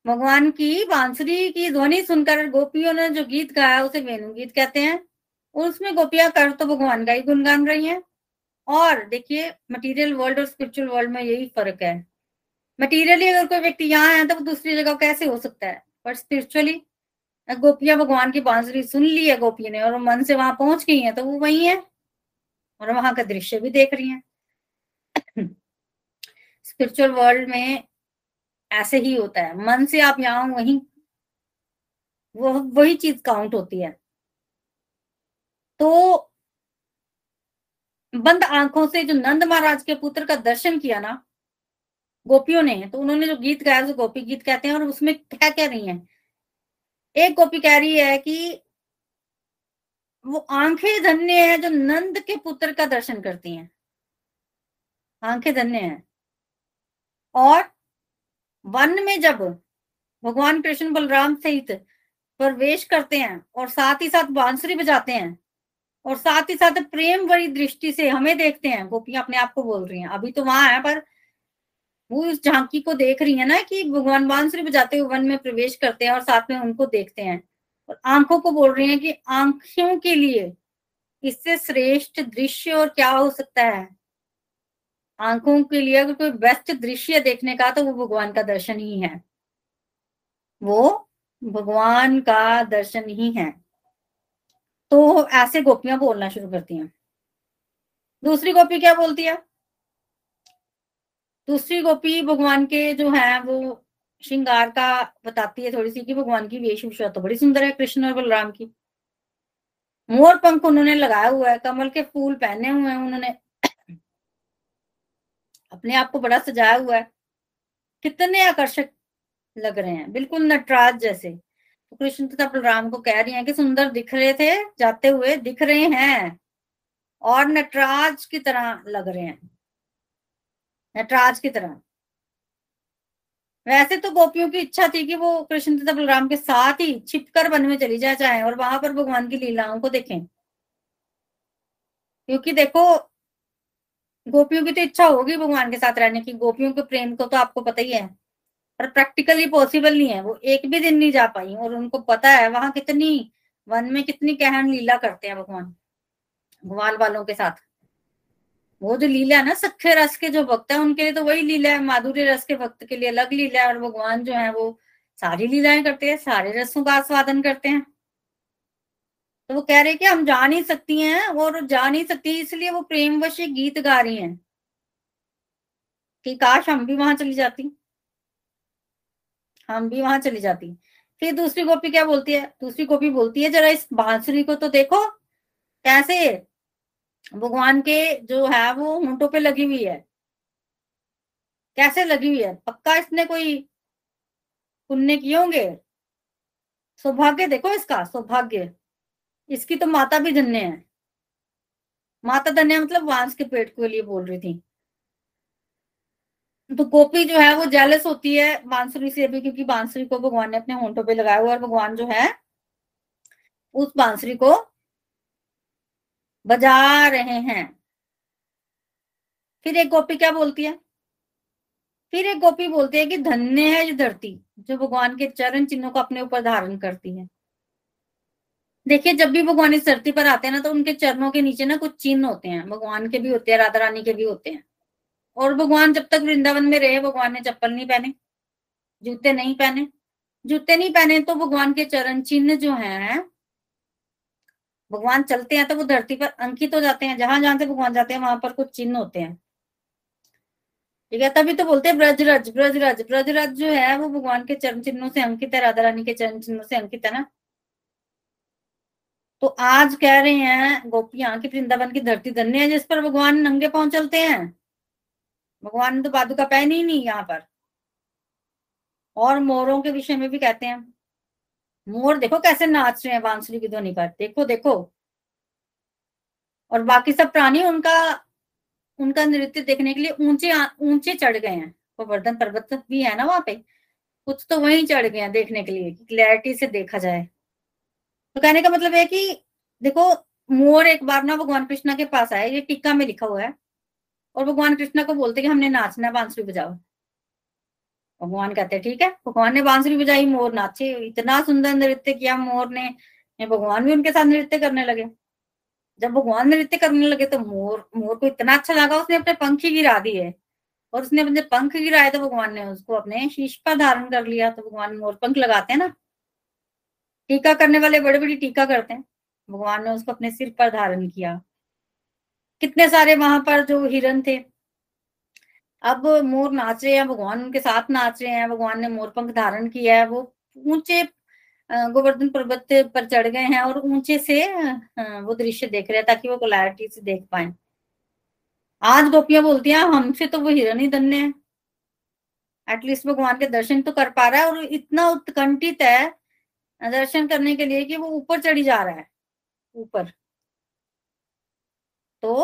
भगवान की बांसुरी की ध्वनि सुनकर गोपियों ने जो गीत गाया, उसे वेणु गीत कहते हैं। उसमें गोपियाँ कर तो भगवान का ही गुणगान रही हैं। और देखिए मटेरियल वर्ल्ड और स्पिरिचुअल वर्ल्ड में यही फ़र्क है। मटीरियली अगर कोई व्यक्ति यहाँ है तो वो दूसरी जगह कैसे हो सकता है? पर स्पिरिचुअली गोपियाँ भगवान की बांसुरी सुन ली है गोपी ने और मन से वहाँ पहुँच गई है तो वो वही है और वहाँ का दृश्य भी देख रही है। स्पिरिचुअल वर्ल्ड में ऐसे ही होता है। मन से आप यहाँ वही, वो, वही चीज़ काउंट होती है। तो बंद आँखों से जो नंद महाराज के पुत्र का दर्शन किया ना, गोपियों ने तो उन्होंने जो गीत गाया गोपी गीत कहते हैं और उसमें क्या कह रही हैं। एक गोपी कह रही है कि वो आँखें धन्य है जो नंद के पुत्र का दर्शन करती हैं। आँखें धन्य है। और वन में जब भगवान कृष्ण बलराम सहित प्रवेश करते हैं और साथ ही साथ बांसुरी बजाते हैं और साथ ही साथ प्रेम भरी दृष्टि से हमें देखते हैं, गोपियाँ अपने आप को बोल रही हैं। अभी तो वहाँ है, पर वो उस झांकी को देख रही है ना कि भगवान बांसुरी बजाते हुए वन में प्रवेश करते हैं और साथ में उनको देखते हैं। और आँखों को बोल रही हैं कि आँखों के लिए इससे श्रेष्ठ दृश्य और क्या हो सकता है? आँखों के लिए अगर कोई बेस्ट दृश्य देखने का तो वो भगवान का दर्शन ही है। वो भगवान का दर्शन ही है। तो ऐसे गोपियाँ बोलना शुरू करती हैं। दूसरी गोपी क्या बोलती है? दूसरी गोपी भगवान के जो है, वो श्रृंगार का बताती है थोड़ी सी कि भगवान की वेशभूषा तो बड़ी सुंदर है, कृष्ण और बलराम की। मोर पंख उन्होंने लगाया हुआ है, कमल के फूल पहने हुए हैं उन्होंने। अपने आप को बड़ा सजाया हुआ है। कितने आकर्षक लग रहे हैं, बिल्कुल नटराज जैसे। तो कृष्ण तथा बलराम को कह रही हैं कि सुंदर दिख रहे थे, जाते हुए दिख रहे हैं और नटराज की तरह लग रहे हैं। नटराज की तरह। वैसे तो गोपियों की इच्छा थी कि वो कृष्ण तथा बलराम के साथ ही छिपकर वन में चली जाए चाहे और वहाँ पर भगवान की लीलाओं को देखें। क्योंकि देखो, गोपियों की तो इच्छा होगी भगवान के साथ रहने की। गोपियों के प्रेम को तो आपको पता ही है। पर प्रैक्टिकली पॉसिबल नहीं है। वो एक भी दिन नहीं जा पाई और उनको पता है वहाँ कितनी, वन में कितनी कहन लीला करते हैं भगवान, ग्वाल वालों के साथ। वो जो लीला है ना सख्य रस के जो भक्त है, उनके लिए तो वही लीला है माधुर्य रस के भक्त के लिए अलग लीला है और भगवान जो है वो सारी लीलाएँ करते हैं, सारे रसों का आस्वादन करते हैं। तो वो कह रहे कि हम जा नहीं सकती हैं और जा नहीं सकती, इसलिए वो प्रेम वश गीत गा रही हैं कि काश हम भी वहाँ चली जाती। हम भी वहाँ चली जाती। फिर दूसरी गोपी क्या बोलती है? दूसरी गोपी बोलती है, जरा इस बांसुरी को तो देखो, कैसे भगवान के जो है वो ऊंटों पे लगी हुई है। कैसे लगी हुई है? पक्का इसने कोई पुण्य किए होंगे? सौभाग्य, देखो इसका सौभाग्य। इसकी तो माता भी धन्य है। माता धन्य मतलब वांस के पेट के लिए बोल रही थी। तो गोपी जो है वो जेलस होती है बांसुरी से भी, क्योंकि बांसुरी को भगवान ने अपने होंठों पे लगाया हुआ और भगवान जो है, उस बांसुरी को बजा रहे हैं। फिर एक गोपी क्या बोलती है? फिर एक गोपी बोलती है कि धन्य है ये धरती, जो भगवान के चरण चिन्हों को अपने ऊपर धारण करती है। देखिए, जब भी भगवान इस धरती पर आते हैं ना तो उनके चरणों के नीचे ना कुछ चिन्ह होते हैं। भगवान के भी होते हैं, राधा रानी के भी होते हैं। और भगवान जब तक वृंदावन में रहे, भगवान ने चप्पल नहीं पहने, जूते नहीं पहने। जूते नहीं पहने तो भगवान के चरण चिन्ह जो है, भगवान चलते हैं तो वो धरती पर अंकित हो जाते हैं। जहाँ जहाँ से भगवान जाते हैं, वहाँ पर कुछ चिन्ह होते हैं। ठीक है, तभी तो बोलते हैं ब्रजरज ब्रजरज ब्रजरज जो है, वो भगवान के चरण चिन्हों से अंकित है, राधा रानी के चरण चिन्हों से अंकित है ना। तो आज कह रहे हैं, गोपियाँ, की वृंदावन की धरती धन्य है, जिस पर भगवान नंगे पाँव चलते हैं। भगवान ने तो पादुका पहनी ही नहीं यहाँ पर। और मोरों के विषय में भी कहते हैं। मोर देखो कैसे नाच रहे हैं बांसुरी की ध्वनि पर। देखो देखो। और बाकी सब प्राणी उनका उनका नृत्य देखने के लिए ऊँचे ऊँचे चढ़ गए हैं। गोवर्धन पर्वत भी है ना वहाँ पे? कुछ तो वहीं चढ़ गए हैं देखने के लिए क्लैरिटी से देखा जाए। तो कहने का मतलब है कि देखो, मोर एक बार ना भगवान कृष्णा के पास आया ये टीका में लिखा हुआ है। और भगवान कृष्णा को बोलते कि हमने नाचना बांसुरी बजाओ। भगवान कहते हैं, ठीक है, भगवान ने बांसुरी बजाई, मोर नाचे, इतना सुंदर नृत्य किया मोर ने। भगवान भी उनके साथ नृत्य करने लगे। जब भगवान नृत्य करने लगे तो मोर मोर को इतना अच्छा लगा, उसने अपने पंख ही गिरा दिए। और उसने अपने पंख गिराए तो भगवान ने उसको अपने शीश पर धारण कर लिया तो भगवान मोर पंख लगाते हैं ना। टीका करने वाले बड़े बड़ी टीका करते हैं। भगवान ने उसको अपने सिर पर धारण किया। कितने सारे वहाँ पर जो हिरन थे। अब मोर नाच रहे हैं, भगवान उनके साथ नाच रहे हैं, भगवान ने मोर पंख धारण किया है, वो ऊँचे गोवर्धन पर्वत पर चढ़ गए हैं और ऊँचे से वो दृश्य देख रहे हैं ताकि वो क्लैरिटी से देख पाए। आज गोपियाँ बोलती हैं हमसे तो वो हिरन ही धन्य है। एटलीस्ट भगवान के दर्शन तो कर पा रहा है और इतना उत्कंठित है, दर्शन करने के लिए कि वो ऊपर चढ़ी जा रहा है, ऊपर। तो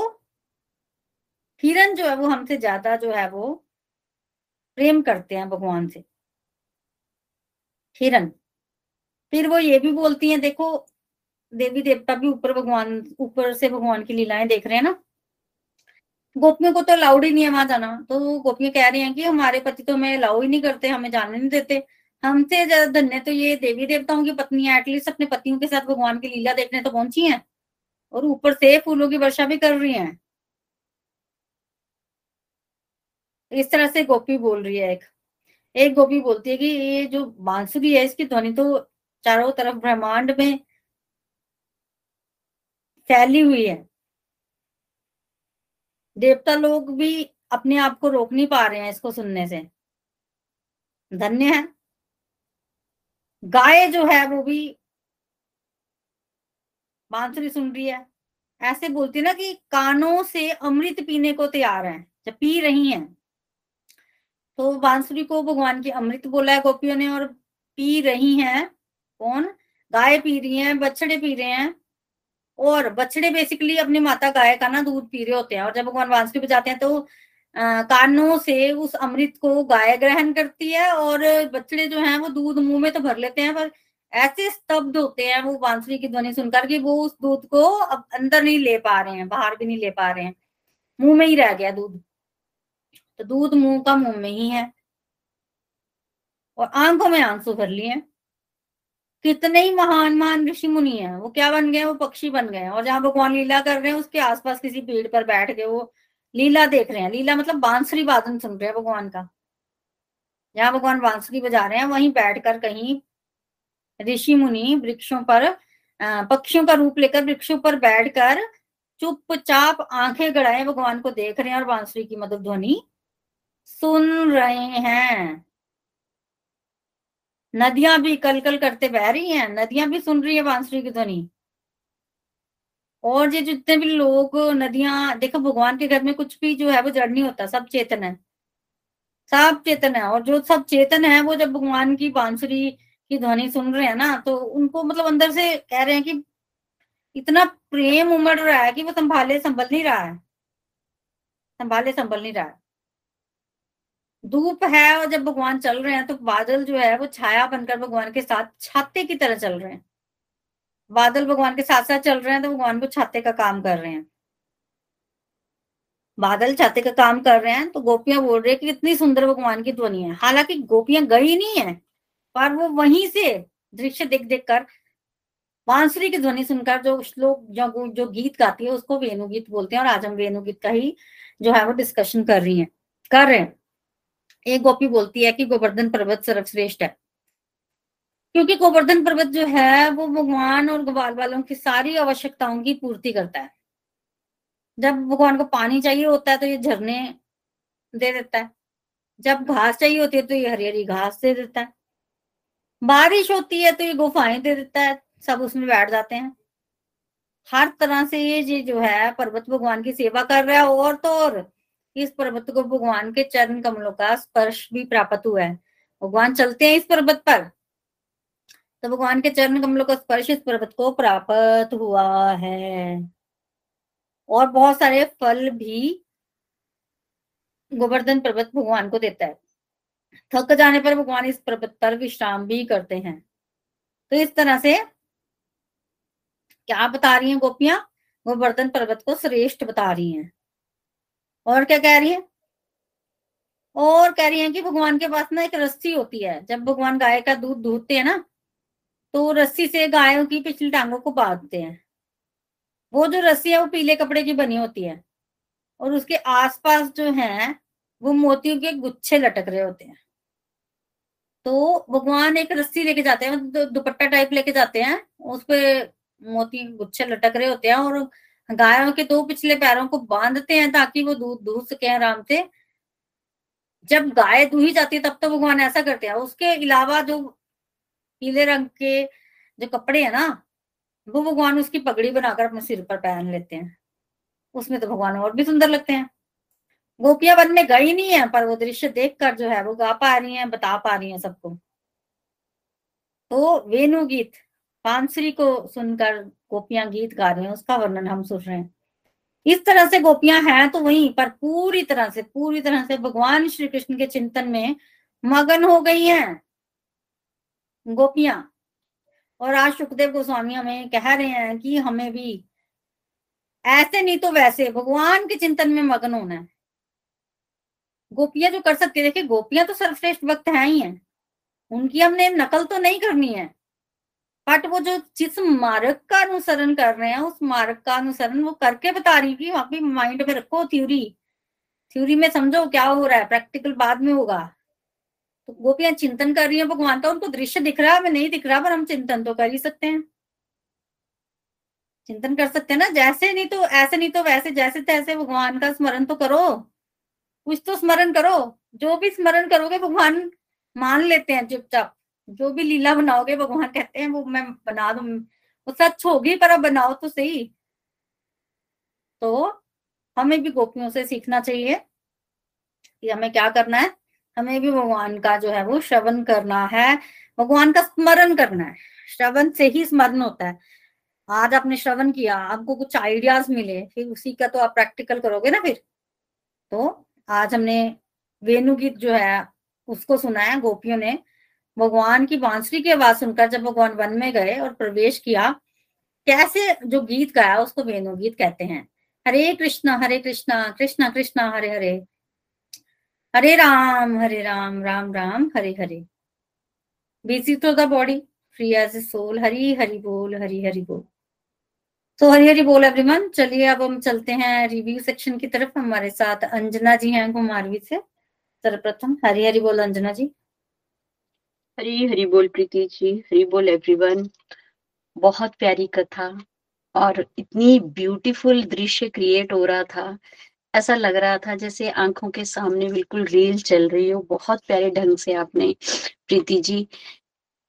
हिरन जो है वो हमसे ज़्यादा जो है वो प्रेम करते हैं भगवान से। हिरन। फिर वो ये भी बोलती हैं, देखो, देवी देवता भी ऊपर भगवान, ऊपर से भगवान की लीलाएँ देख रहे हैं ना। गोपियों को तो अलाउड ही नहीं है वहाँ जाना। तो गोपियाँ कह रही हैं कि हमारे पति तो हमें अलाउ ही नहीं करते, हमें जाने नहीं देते। हमसे धन्य तो ये देवी देवताओं की पत्नियाँ एटलीस्ट अपने पतियों के साथ भगवान की लीला देखने तो पहुँची हैं। और ऊपर से फूलों की वर्षा भी कर रही हैं। इस तरह से गोपी बोल रही है एक। एक गोपी बोलती है कि ये जो बांसुरी है, इसकी ध्वनि तो चारों तरफ़ ब्रह्मांड में फैली हुई है। देवता लोग भी अपने आप को रोक नहीं पा रहे हैं इसको सुनने से। धन्य है। गाय जो है, वो भी बांसुरी सुन रही है। ऐसे बोलती है ना कि कानों से अमृत पीने को तैयार है, जब पी रही हैं। तो बांसुरी को भगवान की अमृत बोला है गोपियों ने और पी रही हैं। कौन? गाय पी रही हैं, बछड़े पी रहे हैं। और बछड़े बेसिकली अपने माता गाय का ना दूध पी रहे होते हैं और जब भगवान बांसुरी बजाते हैं तो कानों से उस अमृत को गाय ग्रहण करती है और बछड़े जो हैं वो दूध मुँह में तो भर लेते हैं पर ऐसे स्तब्ध होते हैं वो बांसुरी की ध्वनि सुनकर कि वो उस दूध को अब अंदर नहीं ले पा रहे हैं, बाहर भी नहीं ले पा रहे हैं। मुँह में ही रह गया दूध। तो दूध मुँह का मुँह में ही है। और आँखों में आँसू भर लिए। कितने ही महान महान ऋषि मुनि है। वो क्या बन गए? वो पक्षी बन गए। और जहाँ भगवान लीला कर रहे हैं, उसके आसपास किसी पेड़ पर बैठ के वो लीला देख रहे हैं। लीला मतलब बांसुरी वादन सुन रहे हैं भगवान का। जहाँ भगवान बांसुरी बजा रहे हैं, वहीं बैठकर कहीं ऋषि मुनि वृक्षों पर पक्षियों का रूप लेकर वृक्षों पर बैठकर चुपचाप आँखें गड़ाए, भगवान को देख रहे हैं और बांसुरी की मधुर ध्वनि सुन रहे हैं। नदियाँ भी कल कल करते बह रही हैं, नदियाँ भी सुन रही है बांसुरी की ध्वनि। और ये जितने भी लोग नदियाँ, देखो भगवान के घर में कुछ भी जो है वो जड़ नहीं होता, सब चेतन है। सब चेतन है और जो सब चेतन है वो जब भगवान की बांसुरी की ध्वनि सुन रहे हैं ना तो उनको मतलब अंदर से कह रहे हैं कि इतना प्रेम उमड़ रहा है कि वो संभाले, संभल नहीं रहा है। संभाले, संभल नहीं रहा है। धूप है और जब भगवान चल रहे हैं तो बादल जो है, वो छाया बनकर भगवान के साथ छाते की तरह चल रहे हैं। बादल भगवान के साथ साथ चल रहे हैं तो भगवान को छाते का काम कर रहे हैं। बादल छाते का काम कर रहे हैं तो गोपियाँ बोल रही है कि कितनी सुंदर भगवान की ध्वनि है। हालाँकि गोपियाँ गई नहीं है पर वो वहीं से दृश्य देख देख कर बांसुरी की ध्वनि सुनकर जो श्लोक, जो जो गीत गाती है, उसको वेणु गीत बोलते हैं और आज हम वेणु गीत का ही जो है वो डिस्कशन कर रही है। कर रहे हैं। एक गोपी बोलती है कि गोवर्धन पर्वत सर्वश्रेष्ठ है। क्योंकि गोवर्धन पर्वत जो है, वो भगवान और ग्वाल वालों की सारी आवश्यकताओं की पूर्ति करता है। जब भगवान को पानी चाहिए होता है तो ये झरने दे देता है। जब घास चाहिए होती है तो ये हरी हरी घास दे देता है। बारिश होती है तो ये गुफाएँ दे देता है, सब उसमें बैठ जाते हैं। हर तरह से ये जो है, पर्वत भगवान की सेवा कर रहा है, और तो और। इस पर्वत को भगवान के चरण कमलों का स्पर्श भी प्राप्त हुआ है। भगवान चलते हैं इस पर्वत पर। तो भगवान के चरण कमलों का स्पर्श इस पर्वत को प्राप्त हुआ है। और बहुत सारे फल भी गोवर्धन पर्वत भगवान को देता है। थक जाने पर भगवान इस पर्वत पर विश्राम भी करते हैं। तो इस तरह से क्या बता रही हैं गोपियाँ? गोवर्धन पर्वत को श्रेष्ठ बता रही हैं। और क्या कह रही है? और कह रही है कि भगवान के पास ना एक रस्सी होती है। जब भगवान गाय का दूध दूधते हैं ना तो रस्सी से गायों की पिछली टांगों को बांधते हैं। वो जो रस्सी है, वो पीले कपड़े की बनी होती है। और उसके आसपास जो है, वो मोतियों के गुच्छे लटक रहे होते हैं। तो भगवान एक रस्सी लेके जाते हैं मतलब दुपट्टा टाइप लेके जाते हैं उस पे मोती गुच्छे लटक रहे होते हैं और गायों के दो पिछले पैरों को बांधते हैं ताकि वो दूध दूध सके आराम से। जब गाय दूही जाती है, तब तो भगवान ऐसा करते हैं। उसके अलावा जो पीले रंग के जो कपड़े हैं ना, वो भगवान उसकी पगड़ी बनाकर अपने सिर पर पहन लेते हैं। उसमें तो भगवान और भी सुंदर लगते हैं। गोपियाँ वन में गई नहीं है, पर वो दृश्य देखकर जो है वो गा पा रही हैं, बता पा रही हैं सबको। तो वेणु गीत पांसरी को सुनकर गोपियाँ गीत गा रहे हैं, उसका वर्णन हम सुन रहे हैं। इस तरह से गोपियाँ हैं तो वहीं पर पूरी तरह से, पूरी तरह से भगवान श्री कृष्ण के चिंतन में मगन हो गई हैं गोपियाँ। और आज सुखदेव गोस्वामी हमें कह रहे हैं कि हमें भी ऐसे नहीं तो वैसे, भगवान के चिंतन में मगन होना है। गोपियाँ जो कर सकती है। देखिए, गोपियाँ तो सर्वश्रेष्ठ भक्त है ही हैं। उनकी हमने नकल तो नहीं करनी है। बट वो जो जिस मार्ग का अनुसरण कर रहे हैं, उस मार्ग का अनुसरण वो करके बता रही कि वहाँ पे माइंड में रखो थ्योरी थ्योरी में समझो क्या हो रहा है प्रैक्टिकल बाद में होगा। तो गोपियाँ चिंतन कर रही है, भगवान का उनको दृश्य दिख रहा है, हमें नहीं दिख रहा, पर हम चिंतन तो कर ही सकते हैं। चिंतन कर सकते हैं ना? जैसे नहीं तो ऐसे नहीं तो वैसे, जैसे तैसे भगवान का स्मरण तो करो। कुछ तो स्मरण करो। जो भी स्मरण करोगे, भगवान मान लेते हैं चुपचाप। जो भी लीला बनाओगे, भगवान कहते हैं, वो मैं बना दू। वो सच होगी, पर अब बनाओ तो सही। तो हमें भी गोपियों से सीखना चाहिए कि हमें क्या करना है। हमें भी भगवान का जो है, वो श्रवण करना है। भगवान का स्मरण करना है। श्रवण से ही स्मरण होता है। आज आपने श्रवण किया, आपको कुछ आइडियाज़ मिले, फिर उसी का तो आप प्रैक्टिकल करोगे ना फिर? तो आज हमने वेणु गीत जो है, उसको सुना है गोपियों ने। भगवान की बांसुरी की आवाज़ सुनकर जब भगवान वन में गए और प्रवेश किया, कैसे जो गीत गाया उसको वेणु गीत कहते हैं। Hare Krishna Hare Krishna Krishna Krishna, Hare Hare. Hare Ram Hare Ram Ram Ram, Hare Hare. Busy through the body free as a soul Hari, Hari बोल, हरी, हरि बोल। तो हरी हरी बोल एवरीवन चलिए, अब हम चलते हैं रिव्यू सेक्शन की तरफ़ हमारे साथ अंजना जी हैं कुमारवी से। सर्वप्रथम हरी हरी बोल, अंजना जी। हरी हरी बोल, प्रीति जी। हरी बोल एवरीवन बहुत प्यारी कथा और इतनी ब्यूटीफुल दृश्य क्रिएट हो रहा था। ऐसा लग रहा था जैसे आँखों के सामने बिल्कुल रील चल रही हो। बहुत प्यारे ढंग से आपने, प्रीति जी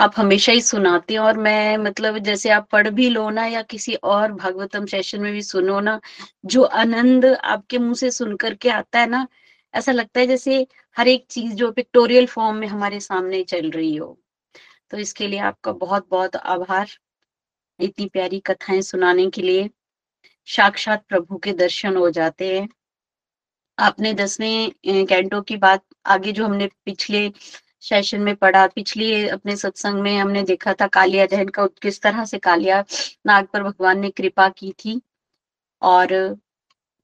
आप हमेशा ही सुनाते हैं और मैं मतलब जैसे आप पढ़ भी लो ना या किसी और भागवतम सेशन में भी सुनो ना, जो आनंद आपके मुँह से सुन करके आता है ना, ऐसा लगता है जैसे हर एक चीज़ जो पिक्टोरियल फॉर्म में हमारे सामने चल रही हो। तो इसके लिए आपका बहुत बहुत आभार इतनी प्यारी कथाएँ सुनाने के लिए। साक्षात प्रभु के दर्शन हो जाते हैं। आपने दसवें कैंटो की बात आगे जो हमने पिछले सेशन में पढ़ा। पिछली अपने सत्संग में हमने देखा था कालिया दहन का किस तरह से कालिया नाग पर भगवान ने कृपा की थी और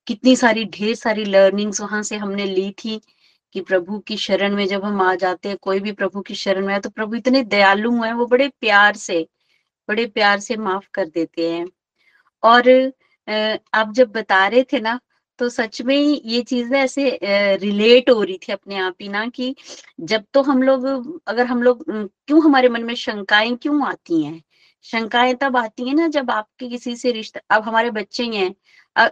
कितनी सारी, ढेर सारी लर्निंग्स वहाँ से हमने ली थी कि प्रभु की शरण में जब हम आ जाते हैं, कोई भी प्रभु की शरण में है तो प्रभु इतने दयालु हैं, वो बड़े प्यार से, बड़े प्यार से माफ़ कर देते हैं। और आप जब बता रहे थे ना तो सच में ये चीज़ें ऐसे रिलेट हो रही थी अपने आप ही ना कि जब तो हम लोग, अगर हम लोग क्यों हमारे मन में शंकाएँ क्यों आती हैं? शंकाएँ तब आती है ना जब आपके किसी से रिश्ता, अब हमारे बच्चे ही हैं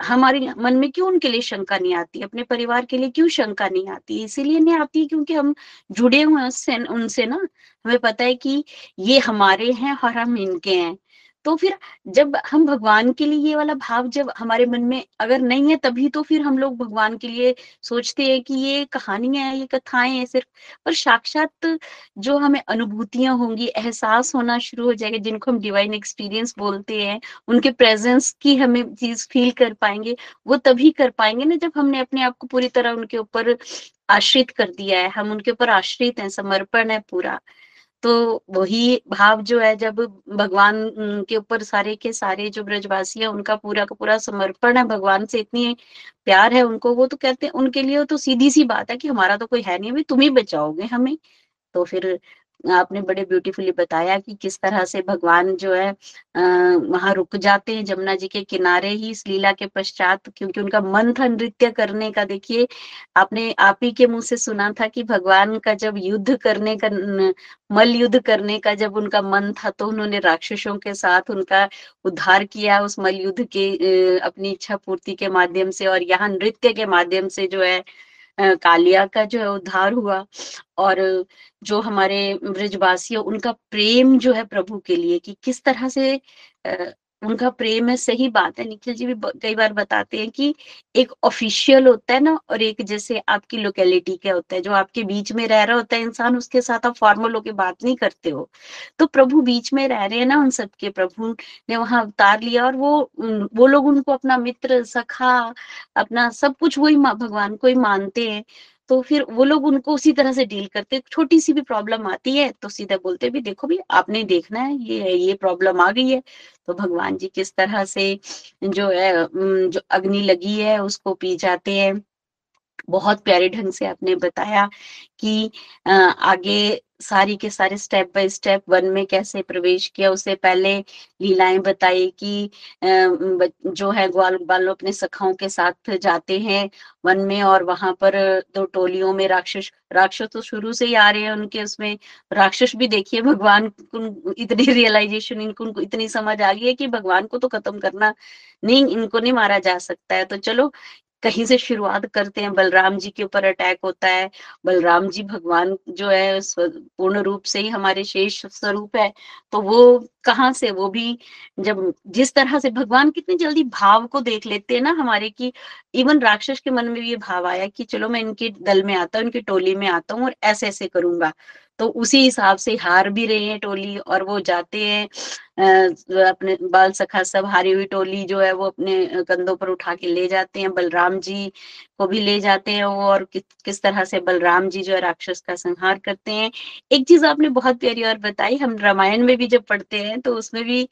हमारे मन में क्यों उनके लिए शंका नहीं आती? अपने परिवार के लिए क्यों शंका नहीं आती? इसीलिए नहीं आती क्योंकि हम जुड़े हुए हैं उससे, उनसे ना। हमें पता है कि ये हमारे हैं और हम इनके हैं। तो फिर जब हम भगवान के लिए ये वाला भाव जब हमारे मन में अगर नहीं है तभी तो फिर हम लोग भगवान के लिए सोचते हैं कि ये कहानियाँ हैं, ये कथाएँ हैं सिर्फ़। पर साक्षात जो हमें अनुभूतियाँ होंगी, एहसास होना शुरू हो जाएगा, जिनको हम डिवाइन एक्सपीरियंस बोलते हैं, उनके प्रेजेंस की हमें चीज़ फील कर पाएँगे, वो तभी कर पाएँगे ना जब हमने अपने आप को पूरी तरह उनके ऊपर आश्रित कर दिया है। हम उनके ऊपर आश्रित हैं, समर्पण है पूरा। तो वही भाव जो है, जब भगवान के ऊपर सारे के सारे जो ब्रजवासी है, उनका पूरा का पूरा समर्पण है, भगवान से इतनी प्यार है उनको, वो तो कहते हैं, उनके लिए तो सीधी सी बात है कि हमारा तो कोई है नहीं, अभी तुम ही बचाओगे हमें। तो फिर आपने बड़े ब्यूटीफुली बताया कि किस तरह से भगवान जो है वहाँ रुक जाते हैं जमुना जी के किनारे ही इस लीला के पश्चात, क्योंकि उनका मन था नृत्य करने का देखिए, आपने आप ही के मुँह से सुना था कि भगवान का जब युद्ध करने का, मल युद्ध करने का जब उनका मन था तो उन्होंने राक्षसों के साथ उनका उद्धार किया उस मल युद्ध के अपनी इच्छा पूर्ति के माध्यम से और यहाँ नृत्य के माध्यम से जो है कालिया का जो है उद्धार हुआ और जो हमारे ब्रजवासी उनका प्रेम जो है प्रभु के लिए कि किस तरह से उनका प्रेम है, सही बात है। निखिल जी भी कई बार बताते हैं कि एक ऑफिशियल होता है ना, और एक जैसे आपकी लोकेलिटी का होता है, जो आपके बीच में रह रहा होता है इंसान, उसके साथ आप फॉर्मल होके बात नहीं करते हो। तो प्रभु बीच में रह रहे हैं ना उन सबके, प्रभु ने वहाँ अवतार लिया और वो वो लोग उनको अपना मित्र, सखा, अपना सब कुछ वही भगवान को ही मानते हैं। तो फिर वो लोग उनको उसी तरह से डील करते छोटी सी भी प्रॉब्लम आती है तो सीधा बोलते भी देखो भी, आपने देखना है, ये ये प्रॉब्लम आ गई है। तो भगवान जी किस तरह से जो है जो अग्नि लगी है, उसको पी जाते हैं। बहुत प्यारे ढंग से आपने बताया कि आगे सारी के सारे स्टेप बाय स्टेप वन में कैसे प्रवेश किया उससे पहले लीलाएँ बताई कि जो है ग्वाल बालो अपने सखाओं के साथ जाते हैं वन में और वहाँ पर दो टोलियों में राक्षस राक्षस तो शुरू से ही आ रहे हैं उनके उसमें। राक्षस भी देखिए, भगवान इतनी रियलाइजेशन इनको इतनी समझ आ गई है कि भगवान को तो खत्म करना नहीं, इनको नहीं मारा जा सकता है। तो चलो कहीं से शुरुआत करते हैं। बलराम जी के ऊपर अटैक होता है। बलराम जी भगवान जो है पूर्ण रूप से ही हमारे शेष स्वरूप है। तो वो कहाँ से? वो भी जब जिस तरह से भगवान कितनी जल्दी भाव को देख लेते हैं ना हमारे की इवन राक्षस के मन में भी ये भाव आया कि चलो मैं इनके दल में आता हूँ, इनकी टोली में आता हूँ और ऐसे ऐसे करूँगा। तो उसी हिसाब से हार भी रहे हैं टोली और वो जाते हैं अपने बाल सखा सब हारी हुई टोली जो है वो अपने कंधों पर उठा के ले जाते हैं बलराम जी को भी ले जाते हैं वो और कि, किस तरह से बलराम जी जो है राक्षस का संहार करते हैं। एक चीज़ आपने बहुत प्यारी और बताई हम रामायण में भी जब पढ़ते हैं तो उसमें भी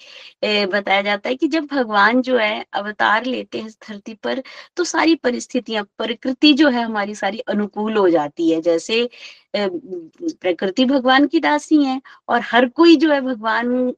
बताया जाता है कि जब भगवान जो है अवतार लेते हैं धरती पर तो सारी परिस्थितियाँ प्रकृति जो है हमारी सारी अनुकूल हो जाती है। जैसे प्रकृति भगवान की दासी है और हर कोई जो है भगवान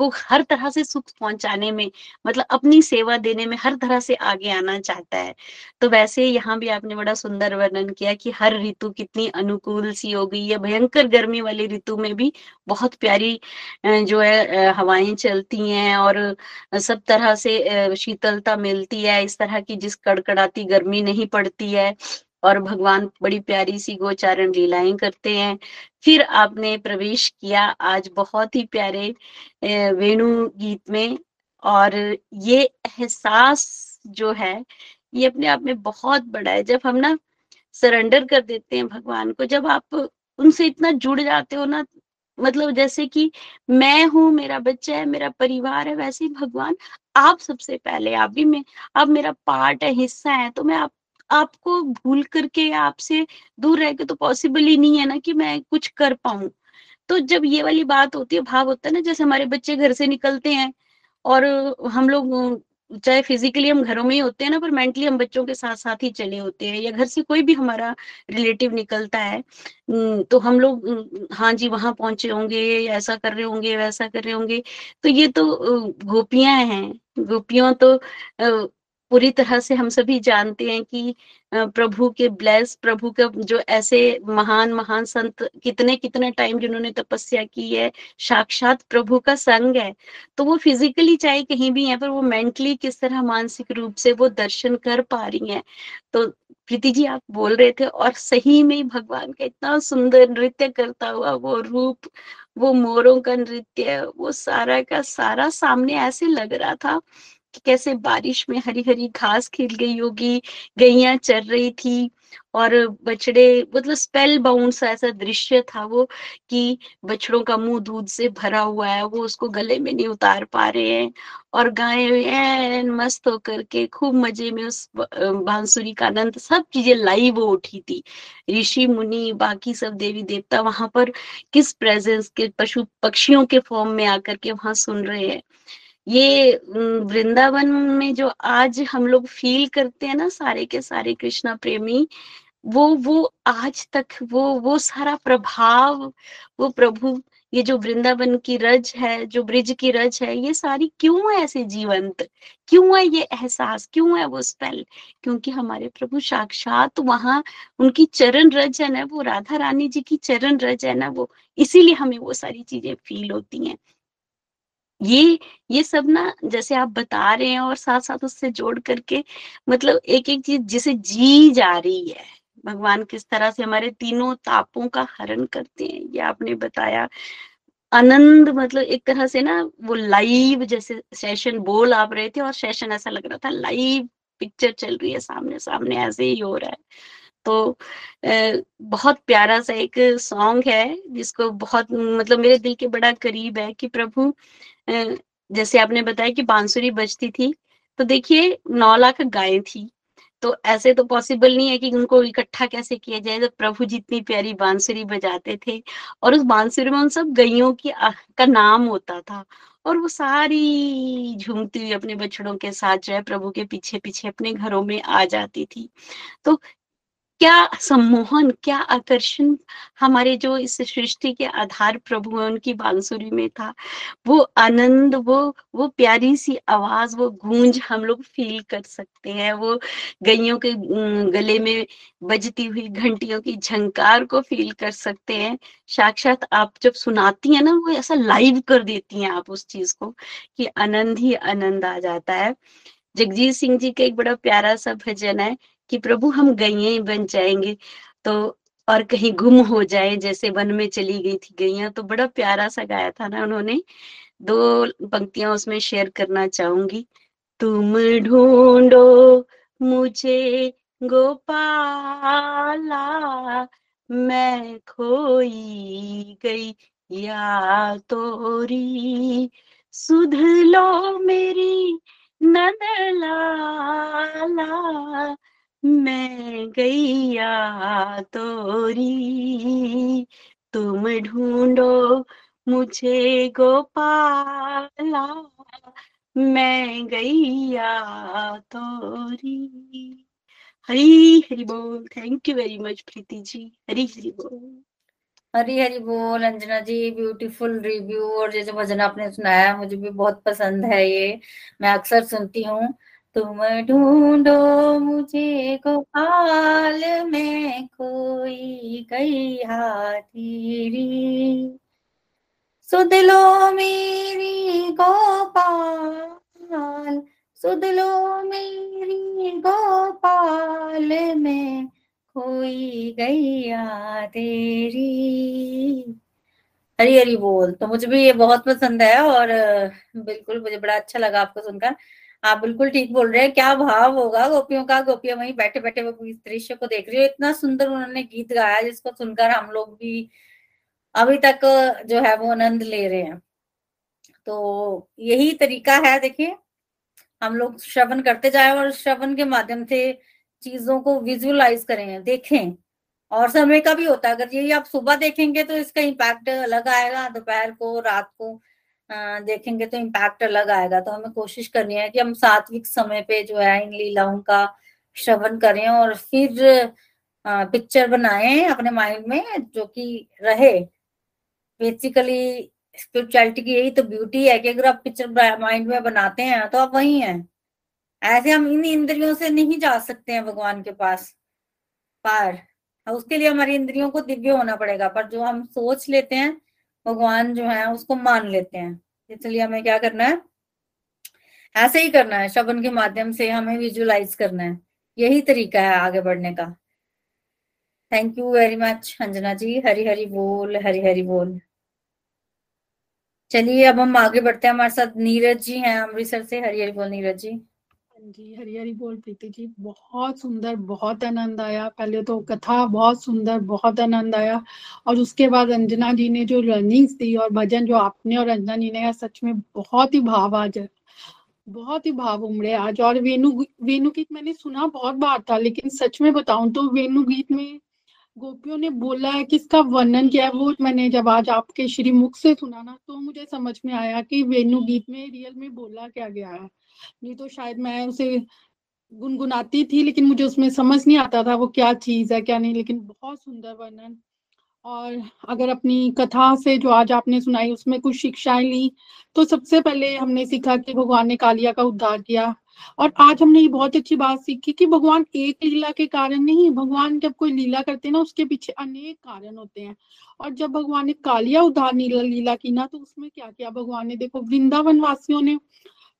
को हर तरह से सुख पहुँचाने में मतलब अपनी सेवा देने में हर तरह से आगे आना चाहता है। तो वैसे यहाँ भी आपने बड़ा सुंदर वर्णन किया कि हर ऋतु कितनी अनुकूल सी हो गई है। भयंकर गर्मी वाली ऋतु में भी बहुत प्यारी जो है हवाएँ चलती हैं और सब तरह से शीतलता मिलती है। इस तरह की जिस कड़कड़ाती गर्मी नहीं पड़ती है और भगवान बड़ी प्यारी सी गोचारण लीलाएँ करते हैं। फिर आपने प्रवेश किया आज बहुत ही प्यारे वेणु गीत में। और ये एहसास जो है, ये अपने आप में बहुत बड़ा है। जब हम ना सरेंडर कर देते हैं भगवान को, जब आप उनसे इतना जुड़ जाते हो ना मतलब जैसे कि मैं हूँ, मेरा बच्चा है, मेरा परिवार है, वैसे ही भगवान आप सबसे पहले, आप भी मैं, आप मेरा पार्ट है, हिस्सा है तो मैं आप आपको भूल करके आपसे दूर रह के तो पॉसिबल ही नहीं है ना कि मैं कुछ कर पाऊँ। तो जब ये वाली बात होती है, भाव होता है ना, जैसे हमारे बच्चे घर से निकलते हैं और हम लोग, चाहे फिजिकली हम घरों में ही होते हैं ना, पर मेंटली हम बच्चों के साथ साथ ही चले होते हैं या घर से कोई भी हमारा रिलेटिव निकलता है तो हम लोग हाँ जी, वहाँ पहुँचे होंगे, ऐसा कर रहे होंगे, वैसा कर रहे होंगे। तो ये तो गोपियाँ हैं। गोपियों तो पूरी तरह से हम सभी जानते हैं कि प्रभु के ब्लेस प्रभु का जो ऐसे महान महान संत कितने कितने टाइम जिन्होंने तपस्या की है, साक्षात प्रभु का संग है। तो वो फिजिकली चाहे कहीं भी है, पर वो मेंटली किस तरह मानसिक रूप से वो दर्शन कर पा रही है। तो प्रीति जी, आप बोल रहे थे, और सही में भगवान का इतना सुंदर नृत्य करता हुआ वो रूप, वो मोरों का नृत्य, वो सारा का सारा सामने ऐसे लग रहा था कि कैसे बारिश में हरी हरी घास खिल गई होगी, गैया चर रही थी और बछड़े मतलब स्पेल बाउंड सा ऐसा दृश्य था वो कि बछड़ों का मुँह दूध से भरा हुआ है, वो उसको गले में नहीं उतार पा रहे हैं और गाय मस्त होकर के खूब मज़े में उस बांसुरी का आनंद, सब चीज़ें लाइव हो उठी थी। ऋषि, मुनि, बाकी सब देवी देवता वहाँ पर किस प्रेजेंस के पशु पक्षियों के फॉर्म में आकर के वहाँ सुन रहे हैं। ये वृंदावन में जो आज हम लोग फील करते हैं ना सारे के सारे कृष्णा प्रेमी, वो वो आज तक वो वो सारा प्रभाव, वो प्रभु, ये जो वृंदावन की रज है, जो ब्रिज की रज है, ये सारी क्यों है ऐसे जीवंत? क्यों है ये एहसास? क्यों है वो स्पेल क्योंकि हमारे प्रभु साक्षात वहाँ उनकी चरण रज है ना, वो राधा रानी जी की चरण रज है ना वो, इसीलिए हमें वो सारी चीज़ें फील होती हैं। ये ये सब ना जैसे आप बता रहे हैं और साथ साथ उससे जोड़ करके मतलब एक एक चीज़ जिसे जी जा रही है। भगवान किस तरह से हमारे तीनों तापों का हरण करते हैं, ये आपने बताया। आनंद मतलब एक तरह से ना वो लाइव जैसे सेशन बोल आप रहे थे और सेशन ऐसा लग रहा था लाइव पिक्चर चल रही है सामने सामने ऐसे ही हो रहा है। तो बहुत प्यारा सा एक सॉन्ग है जिसको बहुत मतलब मेरे दिल के बड़ा करीब है कि प्रभु जैसे आपने बताया कि बांसुरी बजती थी तो देखिए नौ लाख गायें थी तो ऐसे तो पॉसिबल नहीं है कि उनको इकट्ठा कैसे किया जाए, जब प्रभु जितनी प्यारी बांसुरी बजाते थे और उस बांसुरी में उन सब गैयों की का नाम होता था और वो सारी झूमती हुई अपने बछड़ों के साथ जो है प्रभु के पीछे पीछे अपने घरों में आ जाती थी। तो क्या सम्मोहन, क्या आकर्षण हमारे जो इस सृष्टि के आधार प्रभु है, उनकी बांसुरी में था। वो आनंद, वो वो प्यारी सी आवाज़, वो गूंज हम लोग फील कर सकते हैं। वो गैयों के गले में बजती हुई घंटियों की झंकार को फील कर सकते हैं। साक्षात आप जब सुनाती हैं ना, वो ऐसा लाइव कर देती हैं आप उस चीज़ को कि आनंद ही आनंद आ जाता है। जगजीत सिंह जी का एक बड़ा प्यारा सा भजन है कि प्रभु हम गैये बन जाएँगे। तो और कहीं गुम हो जाए, जैसे वन में चली गई थी गैया तो बड़ा प्यारा सा गाया था ना उन्होंने। दो पंक्तियाँ उसमें शेयर करना चाहूँगी। तुम ढूंढो मुझे गोपाला, मैं खोई गई या तोरी सुध लो मेरी नंदलाला मैं गैया तोरी, तुम ढूंढो मुझे गोपाला। मैं गैया तोरी। हरी हरी बोल। Thank you very much Preeti ji. Hari Hari बोल। हरी हरी बोल, अंजना जी। ब्यूटीफुल रिव्यू और जैसे भजन आपने सुनाया, मुझे भी बहुत पसंद है ये। मैं अक्सर सुनती हूँ। तुम ढूंढो मुझे गोपाल, में कोई गई हाथीरी। सुध लो मेरी गोपाल, सुध लो मेरी गोपाल, में कोई गैया तेरी हरी हरी बोल तो मुझे भी ये बहुत पसंद है और, बिल्कुल मुझे बड़ा अच्छा लगा आपको सुनकर। आप बिल्कुल ठीक बोल रहे हैं। क्या भाव होगा? गोपियों का, गोपियाँ वहीं बैठे बैठे वो इस दृश्य को देख रही है। इतना सुंदर उन्होंने गीत गाया, जिसको सुनकर हम लोग भी अभी तक जो है वो आनंद ले रहे हैं। तो यही तरीका है, देखिए। हम लोग श्रवण करते जाए और श्रवण के माध्यम से चीज़ों को विजुअलाइज करें, देखें। और समय का भी होता है। अगर यही आप सुबह देखेंगे तो इसका इम्पैक्ट अलग आएगा, दोपहर को, रात को। देखेंगे तो इम्पैक्ट अलग आएगा। तो हमें कोशिश करनी है कि हम सात्विक समय पे जो है इन लीलाओं का श्रवण करें और फिर पिक्चर बनाए अपने माइंड में जो कि रहे। बेसिकली स्पिरिचुअलिटी की यही तो ब्यूटी है कि अगर आप पिक्चर माइंड में बनाते हैं तो आप वही हैं। ऐसे हम इन इंद्रियों से नहीं जा सकते हैं भगवान के पास। पार उसके लिए हमारी इंद्रियों को दिव्य होना पड़ेगा। पर जो हम सोच लेते हैं भगवान जो है उसको मान लेते हैं। इसलिए हमें क्या करना है? ऐसे ही करना है शबन के माध्यम से हमें विजुअलाइज करना है। यही तरीका है आगे बढ़ने का। Thank you very much Anjana ji. Hari Hari बोल, हरी हरी बोल। चलिए, अब हम आगे बढ़ते हैं। हमारे साथ नीरज जी हैं, अमृतसर से। हरी हरी बोल, नीरज जी। जी हरी हरी बोल प्रीति जी। बहुत सुंदर, बहुत आनंद आया। पहले तो कथा बहुत सुंदर, बहुत आनंद आया। और उसके बाद अंजना जी ने जो रनिंग्स दी और भजन जो आपने और अंजना जी ने सच में बहुत ही भाव आज, बहुत ही भाव उमड़े आज। और वेणु वेणु गीत मैंने सुना बहुत बार था, लेकिन सच में बताऊँ तो वेणु गीत में गोपियों ने बोला है कि इसका वर्णन किया है, वो मैंने जब आज आपके श्री मुख से सुना ना तो मुझे समझ में आया कि वेणु गीत में रियल में बोला क्या गया है। नहीं तो शायद मैं उसे गुनगुनाती थी, लेकिन मुझे उसमें समझ नहीं आता था वो क्या चीज़ है, क्या नहीं, लेकिन बहुत सुंदर वर्णन। और अगर अपनी कथा से जो आज आपने सुनाई, उसमें कुछ शिक्षाएँ ली तो सबसे पहले हमने सीखा कि भगवान ने कालिया का उद्धार किया। और आज हमने ये बहुत अच्छी बात सीखी कि भगवान एक लीला के कारण नहीं, भगवान जब कोई लीला करते हैं ना, उसके पीछे अनेक कारण होते हैं। और जब भगवान ने कालिया उद्धार नीला लीला की ना तो उसमें क्या किया? भगवान ने देखो, वृंदावन वासियों ने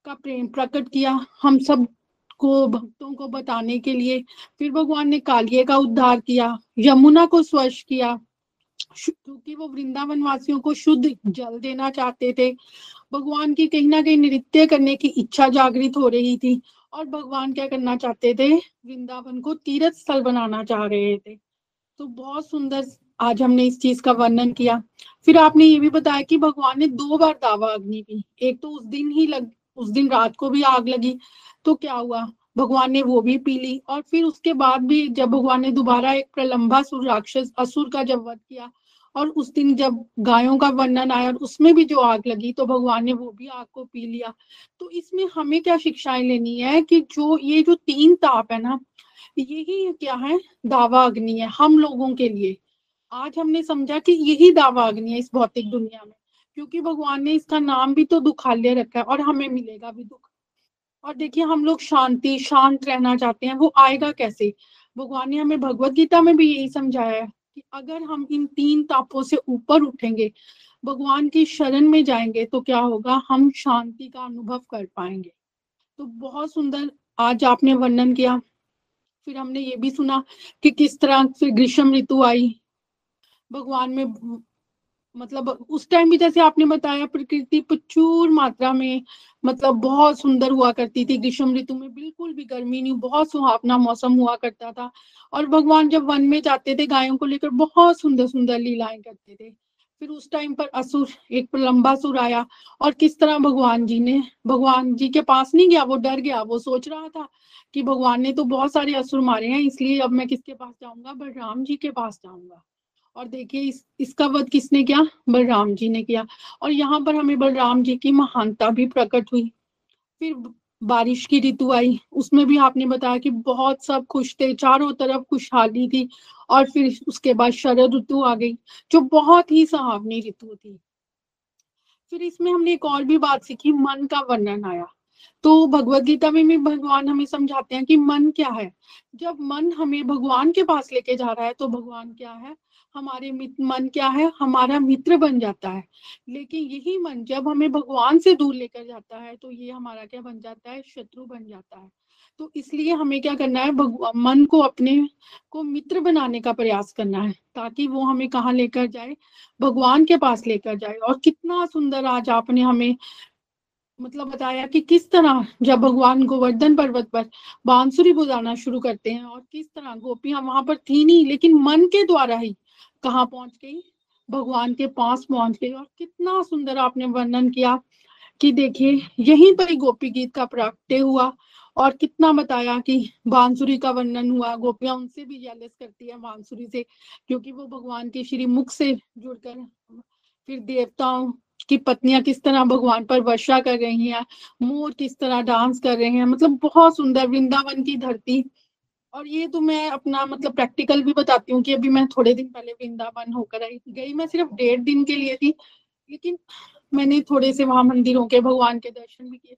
का प्रेम प्रकट किया हम सबको भक्तों को बताने के लिए। फिर भगवान ने कालिए का उद्धार किया, यमुना को स्वच्छ किया क्योंकि वो वृंदावन वासियों को शुद्ध जल देना चाहते थे। भगवान की कहीं ना कहीं नृत्य करने की इच्छा जागृत हो रही थी और भगवान क्या करना चाहते थे? वृंदावन को तीर्थ स्थल बनाना चाह रहे थे। तो बहुत सुंदर आज हमने इस चीज़ का वर्णन किया। फिर आपने ये भी बताया कि भगवान ने दो बार दावा अग्नि की एक तो उस दिन ही लग उस दिन रात को भी आग लगी। तो क्या हुआ? भगवान ने वो भी पी ली और फिर उसके बाद भी जब भगवान ने दोबारा एक प्रलंबा सुर राक्षस असुर का जब वध किया और उस दिन जब गायों का वर्णन आया और उसमें भी जो आग लगी तो भगवान ने वो भी आग को पी लिया। तो इसमें हमें क्या शिक्षाएँ लेनी है कि जो ये जो तीन ताप है ना, यही क्या है? दावा अग्नि है हम लोगों के लिए। आज हमने समझा कि यही दावा अग्नि है इस भौतिक दुनिया में। क्योंकि भगवान ने इसका नाम भी तो दुखालय रखा है और हमें मिलेगा भी दुख। और देखिए, हम लोग शांति, शांत रहना चाहते हैं, वो आएगा कैसे? भगवान ने हमें भगवत गीता में भी यही समझाया है कि अगर हम इन तीन तापों से ऊपर उठेंगे, भगवान की शरण में जाएँगे तो क्या होगा? हम शांति का अनुभव कर पाएँगे। तो बहुत सुंदर आज आपने वर्णन किया। फिर हमने ये भी सुना कि किस तरह से ग्रीष्म ऋतु आई। भगवान में मतलब उस टाइम भी जैसे आपने बताया, प्रकृति प्रचुर मात्रा में मतलब बहुत सुंदर हुआ करती थी, ग्रीष्म ऋतु में बिल्कुल भी गर्मी नहीं, बहुत सुहावना मौसम हुआ करता था। और भगवान जब वन में जाते थे, गायों को लेकर बहुत सुंदर सुंदर लीलाएँ करते थे। फिर उस टाइम पर असुर, एक लंबा सुर आया। और किस तरह भगवान जी ने, भगवान जी के पास नहीं गया, वो डर गया, वो सोच रहा था कि भगवान ने तो बहुत सारे असुर मारे हैं, इसलिए अब मैं किसके पास जाऊँगा? बलराम जी के पास जाऊँगा। और देखिए, इस, इसका वध किसने किया? बलराम जी ने किया। और यहाँ पर हमें बलराम जी की महानता भी प्रकट हुई। फिर बारिश की ऋतु आई। उसमें भी आपने बताया कि बहुत सब खुश थे, चारों तरफ़ खुशहाली थी और फिर उसके बाद शरद ऋतु आ गई, जो बहुत ही सहावनी ऋतु थी। फिर इसमें हमने एक और भी बात सीखी, मन का वर्णन आया। तो भगवत गीता में भी भगवान हमें समझाते हैं कि मन क्या है। जब मन हमें भगवान के पास लेके जा रहा है तो भगवान क्या है? हमारे मन क्या है? हमारा मित्र बन जाता है। लेकिन यही मन जब हमें भगवान से दूर लेकर जाता है तो ये हमारा क्या बन जाता है? शत्रु बन जाता है। तो इसलिए हमें क्या करना है? मन को अपने, को मित्र बनाने का प्रयास करना है, ताकि वो हमें कहाँ लेकर जाए? भगवान के पास लेकर जाए। और कितना सुंदर आज आपने हमें मतलब बताया कि किस तरह जब भगवान गोवर्धन पर्वत पर बांसुरी बुझाना शुरू करते हैं, और किस तरह गोपियाँ वहाँ पर थी नहीं, लेकिन मन के द्वारा ही कहाँ पहुँच गई? भगवान के पास पहुँच गई। और कितना सुंदर आपने वर्णन किया कि देखिए, यहीं पर ही गोपी गीत का प्राप्त हुआ और कितना बताया कि बांसुरी का वर्णन हुआ। गोपियाँ उनसे भी जेलस करती है बांसुरी से, क्योंकि वो भगवान के श्री मुख से जुड़कर फिर देवताओं की पत्नियाँ किस तरह भगवान पर वर्षा कर रही हैं, मोर किस तरह डांस कर रहे हैं। मतलब बहुत सुंदर वृंदावन की धरती और ये तो मैं अपना मतलब प्रैक्टिकल भी बताती हूँ कि अभी मैं थोड़े दिन पहले वृंदावन होकर आई, गई मैं सिर्फ़ डेढ़ दिन के लिए थी, लेकिन मैंने थोड़े से वहाँ मंदिरों के, भगवान के दर्शन भी किए।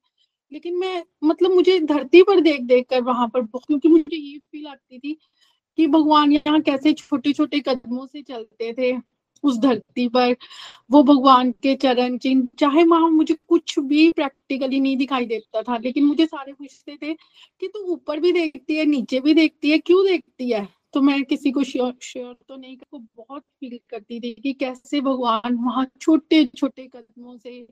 लेकिन मैं मतलब मुझे धरती पर देख देख कर वहाँ पर क्योंकि मुझे ये फील आती थी कि भगवान यहाँ कैसे छोटे छोटे कदमों से चलते थे उस धरती पर, वो भगवान के चरण चिन्ह, चाहे वहाँ मुझे कुछ भी प्रैक्टिकली नहीं दिखाई देता था, लेकिन मुझे सारे पूछते थे कि तू ऊपर भी देखती है, नीचे भी देखती है, क्यों देखती है? तो मैं किसी को श्योर श्योर तो नहीं को बहुत फील करती थी कि कैसे भगवान वहाँ छोटे छोटे कदमों से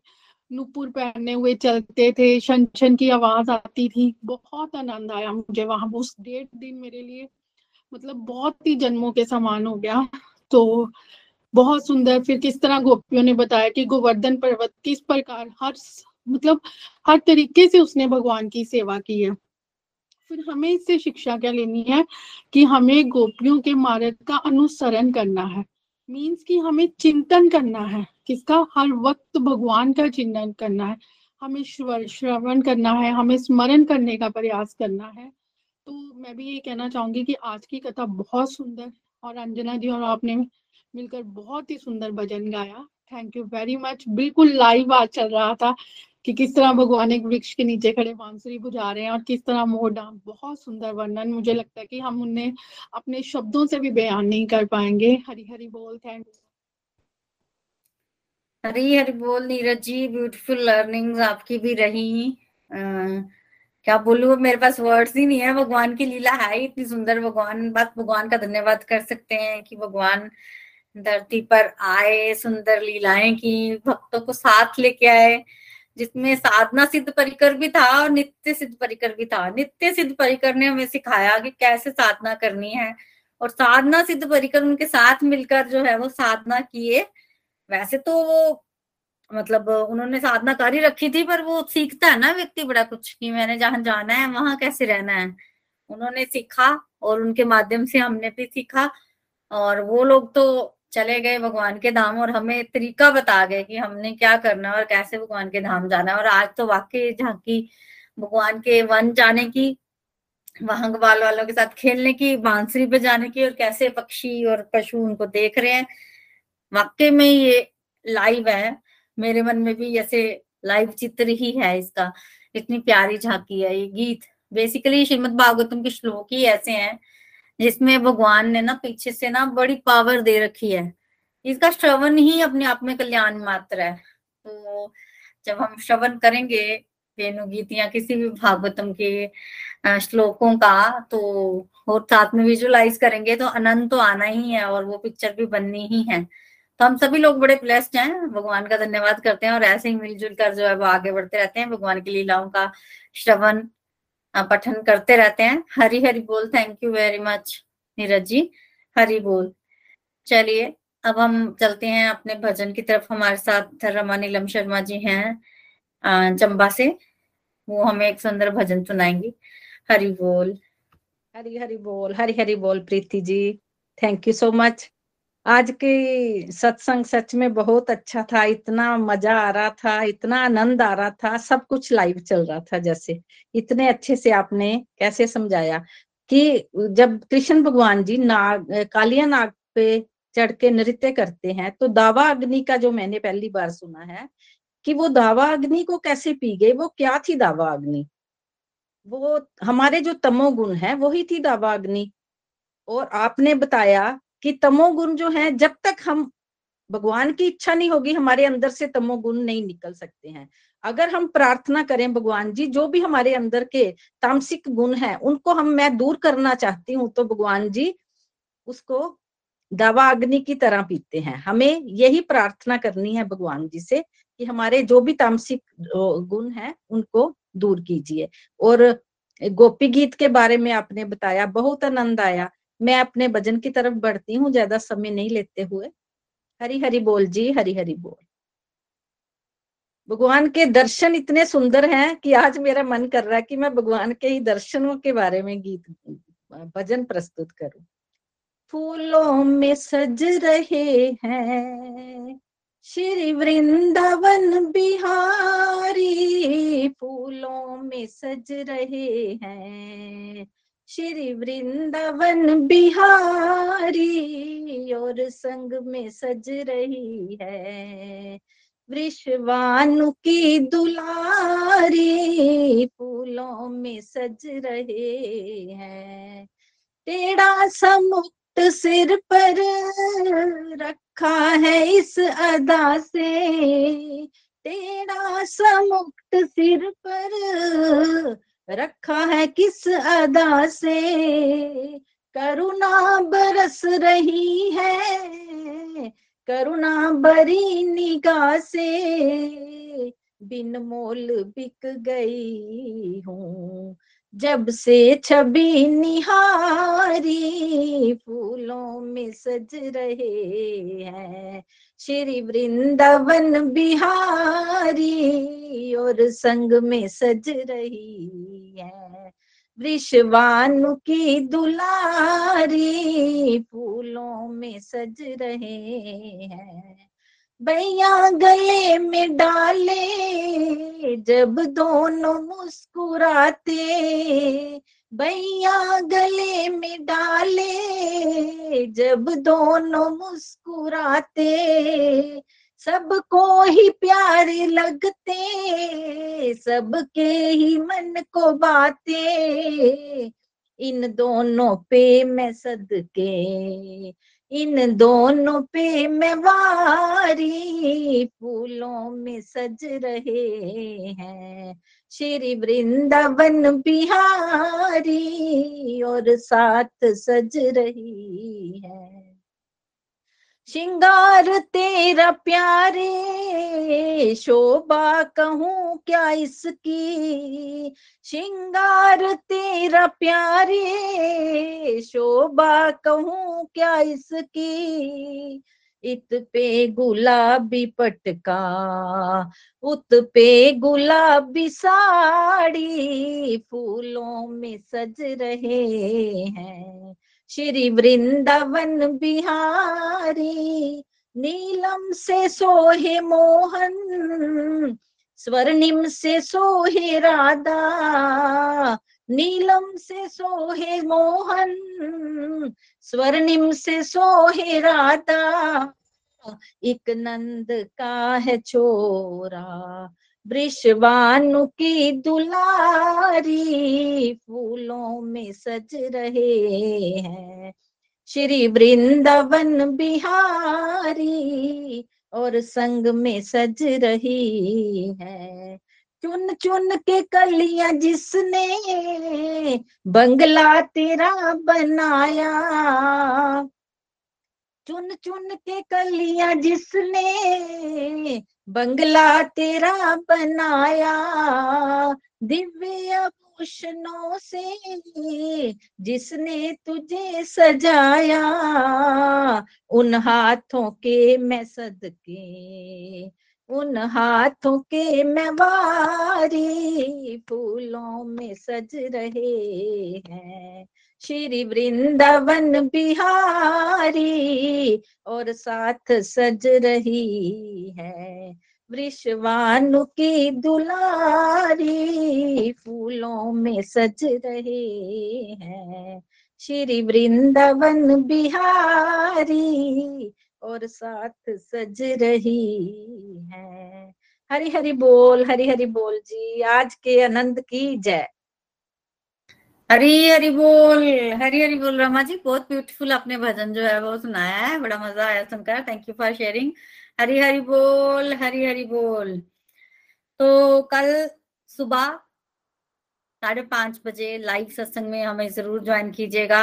नुपुर पहने हुए चलते थे शन शन की आवाज़ आती थी। बहुत आनंद आया मुझे वहाँ, उस डेढ़ दिन मेरे लिए मतलब बहुत ही जन्मों के समान हो गया। तो बहुत सुंदर। फिर किस तरह गोपियों ने बताया कि गोवर्धन पर्वत किस प्रकार हर मतलब हर तरीके से उसने भगवान की सेवा की है। फिर हमें इससे शिक्षा क्या लेनी है कि हमें गोपियों के मार्ग का अनुसरण करना है। मीन्स कि हमें चिंतन करना है, किसका? हर वक्त भगवान का चिंतन करना है। हमें श्रवण करना है, हमें स्मरण करने का प्रयास करना है। तो मैं भी ये कहना चाहूँगी कि आज की कथा बहुत सुंदर और अंजना जी और आपने मिलकर बहुत ही सुंदर भजन गाया। थैंक यू वेरी मच बिल्कुल लाइव आज चल रहा था कि किस तरह भगवान एक वृक्ष के नीचे खड़े बांसुरी बुझा रहे हैं और किस तरह मोर बहुत सुंदर वर्णन। मुझे लगता है कि हम उन्हें अपने शब्दों से भी बयान नहीं कर पाएँगे। हरी हरी बोल थैंक हरी हरी बोल नीरज जी ब्यूटीफुल लर्निंग्स आपकी भी रही। आ, क्या बोलूँ मेरे पास वर्ड्स ही नहीं है। भगवान की लीला है इतनी सुंदर। भगवान बस भगवान का धन्यवाद कर सकते हैं कि भगवान धरती पर आए, सुंदर लीलाएँ की, भक्तों को साथ लेके आए, जिसमें साधना सिद्ध परिकर भी था और नित्य सिद्ध परिकर भी था। नित्य सिद्ध परिकर ने हमें सिखाया कि कैसे साधना करनी है और साधना सिद्ध परिकर उनके साथ मिलकर जो है वो साधना किए। वैसे तो वो मतलब उन्होंने साधना कर ही रखी थी, पर वो सीखता है ना व्यक्ति बड़ा कुछ कि मैंने जहाँ जाना है, वहाँ कैसे रहना है। उन्होंने सीखा और उनके माध्यम से हमने भी सीखा और वो लोग तो चले गए भगवान के धाम और हमें तरीका बता गए कि हमने क्या करना और कैसे भगवान के धाम जाना और आज तो वाकई झांकी भगवान के वन जाने की वहाँ बाल वालों के साथ खेलने की, बांसुरी पे जाने की और कैसे पक्षी और पशु उनको देख रहे हैं। वाकई में ये लाइव है। मेरे मन में भी ऐसे लाइव चित्र ही है इसका। इतनी प्यारी झांकी है ये गीत। बेसिकली श्रीमद भागवतम के श्लोक ही ऐसे हैं। जिसमें भगवान ने ना पीछे से ना बड़ी पावर दे रखी है। इसका श्रवण ही अपने आप में कल्याण मात्र है। तो जब हम श्रवण करेंगे वेणु गीत या किसी भी भागवतम के श्लोकों का तो और साथ में विजुलाइज करेंगे तो आनंद तो आना ही है और वो पिक्चर भी बननी ही है। तो हम सभी लोग बड़े ब्लेस्ड हैं। भगवान का धन्यवाद करते हैं और ऐसे ही मिलजुल कर जो है वो आगे बढ़ते रहते हैं। भगवान की लीलाओं का श्रवण पठन करते रहते हैं। हरी हरी बोल thank you very much Neeraj ji. Hari बोल। चलिए, अब हम चलते हैं अपने भजन की तरफ़। हमारे साथ रमा नीलम शर्मा जी हैं चंबा से। वो हमें एक सुंदर भजन सुनाएँगी। हरी बोल। हरी हरी बोल, हरी हरी बोल, Preeti ji. Thank you so much आज के सत्संग सच में बहुत अच्छा था, इतना मज़ा आ रहा था, इतना आनंद आ रहा था, सब कुछ लाइव चल रहा था जैसे। इतने अच्छे से आपने कैसे समझाया कि जब कृष्ण भगवान जी नाग, कालिया नाग पे चढ़ के नृत्य करते हैं तो दावा अग्नि का जो मैंने पहली बार सुना है कि वो दावा अग्नि को कैसे पी गए, वो क्या थी दावा अग्नि? वो हमारे जो तमोगुण है, वही थी दावा अग्नि। और आपने बताया कि तमोगुण जो है, जब तक हम, भगवान की इच्छा नहीं होगी, हमारे अंदर से तमोगुण नहीं निकल सकते हैं। अगर हम प्रार्थना करें भगवान जी, जो भी हमारे अंदर के तामसिक गुण हैं, उनको हम, मैं दूर करना चाहती हूँ तो भगवान जी उसको दवा अग्नि की तरह पीते हैं। हमें यही प्रार्थना करनी है भगवान जी से कि हमारे जो भी तामसिक गुण हैं, उनको दूर कीजिए। और गोपी गीत के बारे में आपने बताया, बहुत आनंद आया। मैं अपने भजन की तरफ़ बढ़ती हूँ, ज़्यादा समय नहीं लेते हुए। हरी हरी बोल जी हरी हरी बोल। भगवान के दर्शन इतने सुंदर हैं कि आज मेरा मन कर रहा है कि मैं भगवान के ही दर्शनों के बारे में गीत, भजन प्रस्तुत करूँ। फूलों में सज रहे हैं, श्री वृंदावन बिहारी। फूलों में सज रहे हैं श्री वृंदावन बिहारी, और संग में सज रही है। वृषवानु की दुलारी, फूलों में सज रहे हैं। टेढ़ा समुक्त सिर पर रखा है इस अदा से। टेढ़ा समुक्त सिर पर रखा है किस अदा से? करुणा बरस रही है, करुणा बरी निगाह से। बिन मोल बिक गई हूँ, जब से छवि निहारी, फूलों में सज रहे हैं। श्री वृंदावन बिहारी, और संग में सज रही है। वृषवानु की दुलारी, फूलों में सज रहे हैं। भैया गले में डाले, जब दोनों मुस्कुराते भैया गले में डाले, जब दोनों मुस्कुराते, सबको ही प्यारे लगते, सबके ही मन को बातें। इन दोनों पे मैं सदके, इन दोनों पे मैं वारी, फूलों में सज रहे हैं। श्री वृंदावन बिहारी और साथ सज रही है। श्रृंगार तेरा प्यारे, शोभा कहूँ क्या इसकी? श्रृंगार तेरा प्यारे, शोभा कहूँ क्या इसकी? इत पे गुलाबी पटका, उत पे गुलाबी साड़ी, फूलों में सज रहे हैं। श्री वृंदावन बिहारी, नीलम से सोहे मोहन, स्वर्णिम से सोहे राधा, नीलम से सोहे मोहन, स्वर्णिम से सोहे राधा। एक नंद का है छोरा वृषवानु की दुलारी फूलों में सज रहे हैं। श्री वृंदावन बिहारी और संग में सज रही है। चुन चुन के कलिया जिसने बंगला तेरा बनाया चुन चुन के कलियाँ जिसने। बंगला तेरा बनाया, दिव्य आभूषणों से जिसने तुझे सजाया। उन हाथों के मैं सदके, उन हाथों के मैं वारी फूलों में सज रहे हैं। श्री वृंदावन बिहारी और साथ सज रही है। वृषवानु की दुलारी फूलों में सज रहे हैं। श्री वृंदावन बिहारी और साथ सज रही है। हरि हरि बोल हरि हरि बोल जी, आज के आनंद की जय। हरी हरी बोल। हरी हरी बोल रमा जी, बहुत ब्यूटीफुल आपने भजन जो है वो सुनाया है। बड़ा मज़ा आया सुनकर। Thank you for sharing Hari Hari बोल, हरी हरी बोल। तो कल सुबह साढ़े पाँच बजे लाइव सत्संग में हमें ज़रूर ज्वाइन कीजिएगा।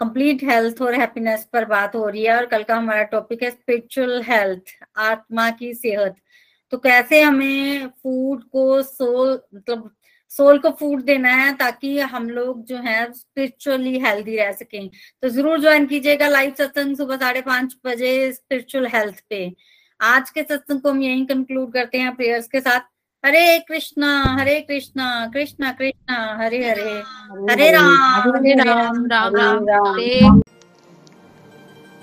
कंप्लीट हेल्थ और हैप्पीनेस पर बात हो रही है और कल का हमारा टॉपिक है स्पिरिचुअल हेल्थ आत्मा की सेहत। तो कैसे हमें फ़ूड को सोल मतलब सोल को फ़ूड देना है ताकि हम लोग जो है स्पिरिचुअली हेल्दी रह सकें। तो ज़रूर ज्वाइन कीजिएगा लाइव सत्संग सुबह साढ़े पाँच बजे स्पिरिचुअल हेल्थ पे। आज के सत्संग को हम यही कंक्लूड करते हैं प्रेयर्स के साथ। हरे कृष्णा हरे कृष्णा कृष्णा कृष्णा हरे हरे। हरे राम हरे राम राम राम हरे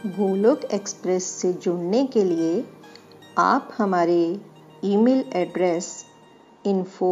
गोलोक एक्सप्रेस से जुड़ने के लिए आप हमारे email address info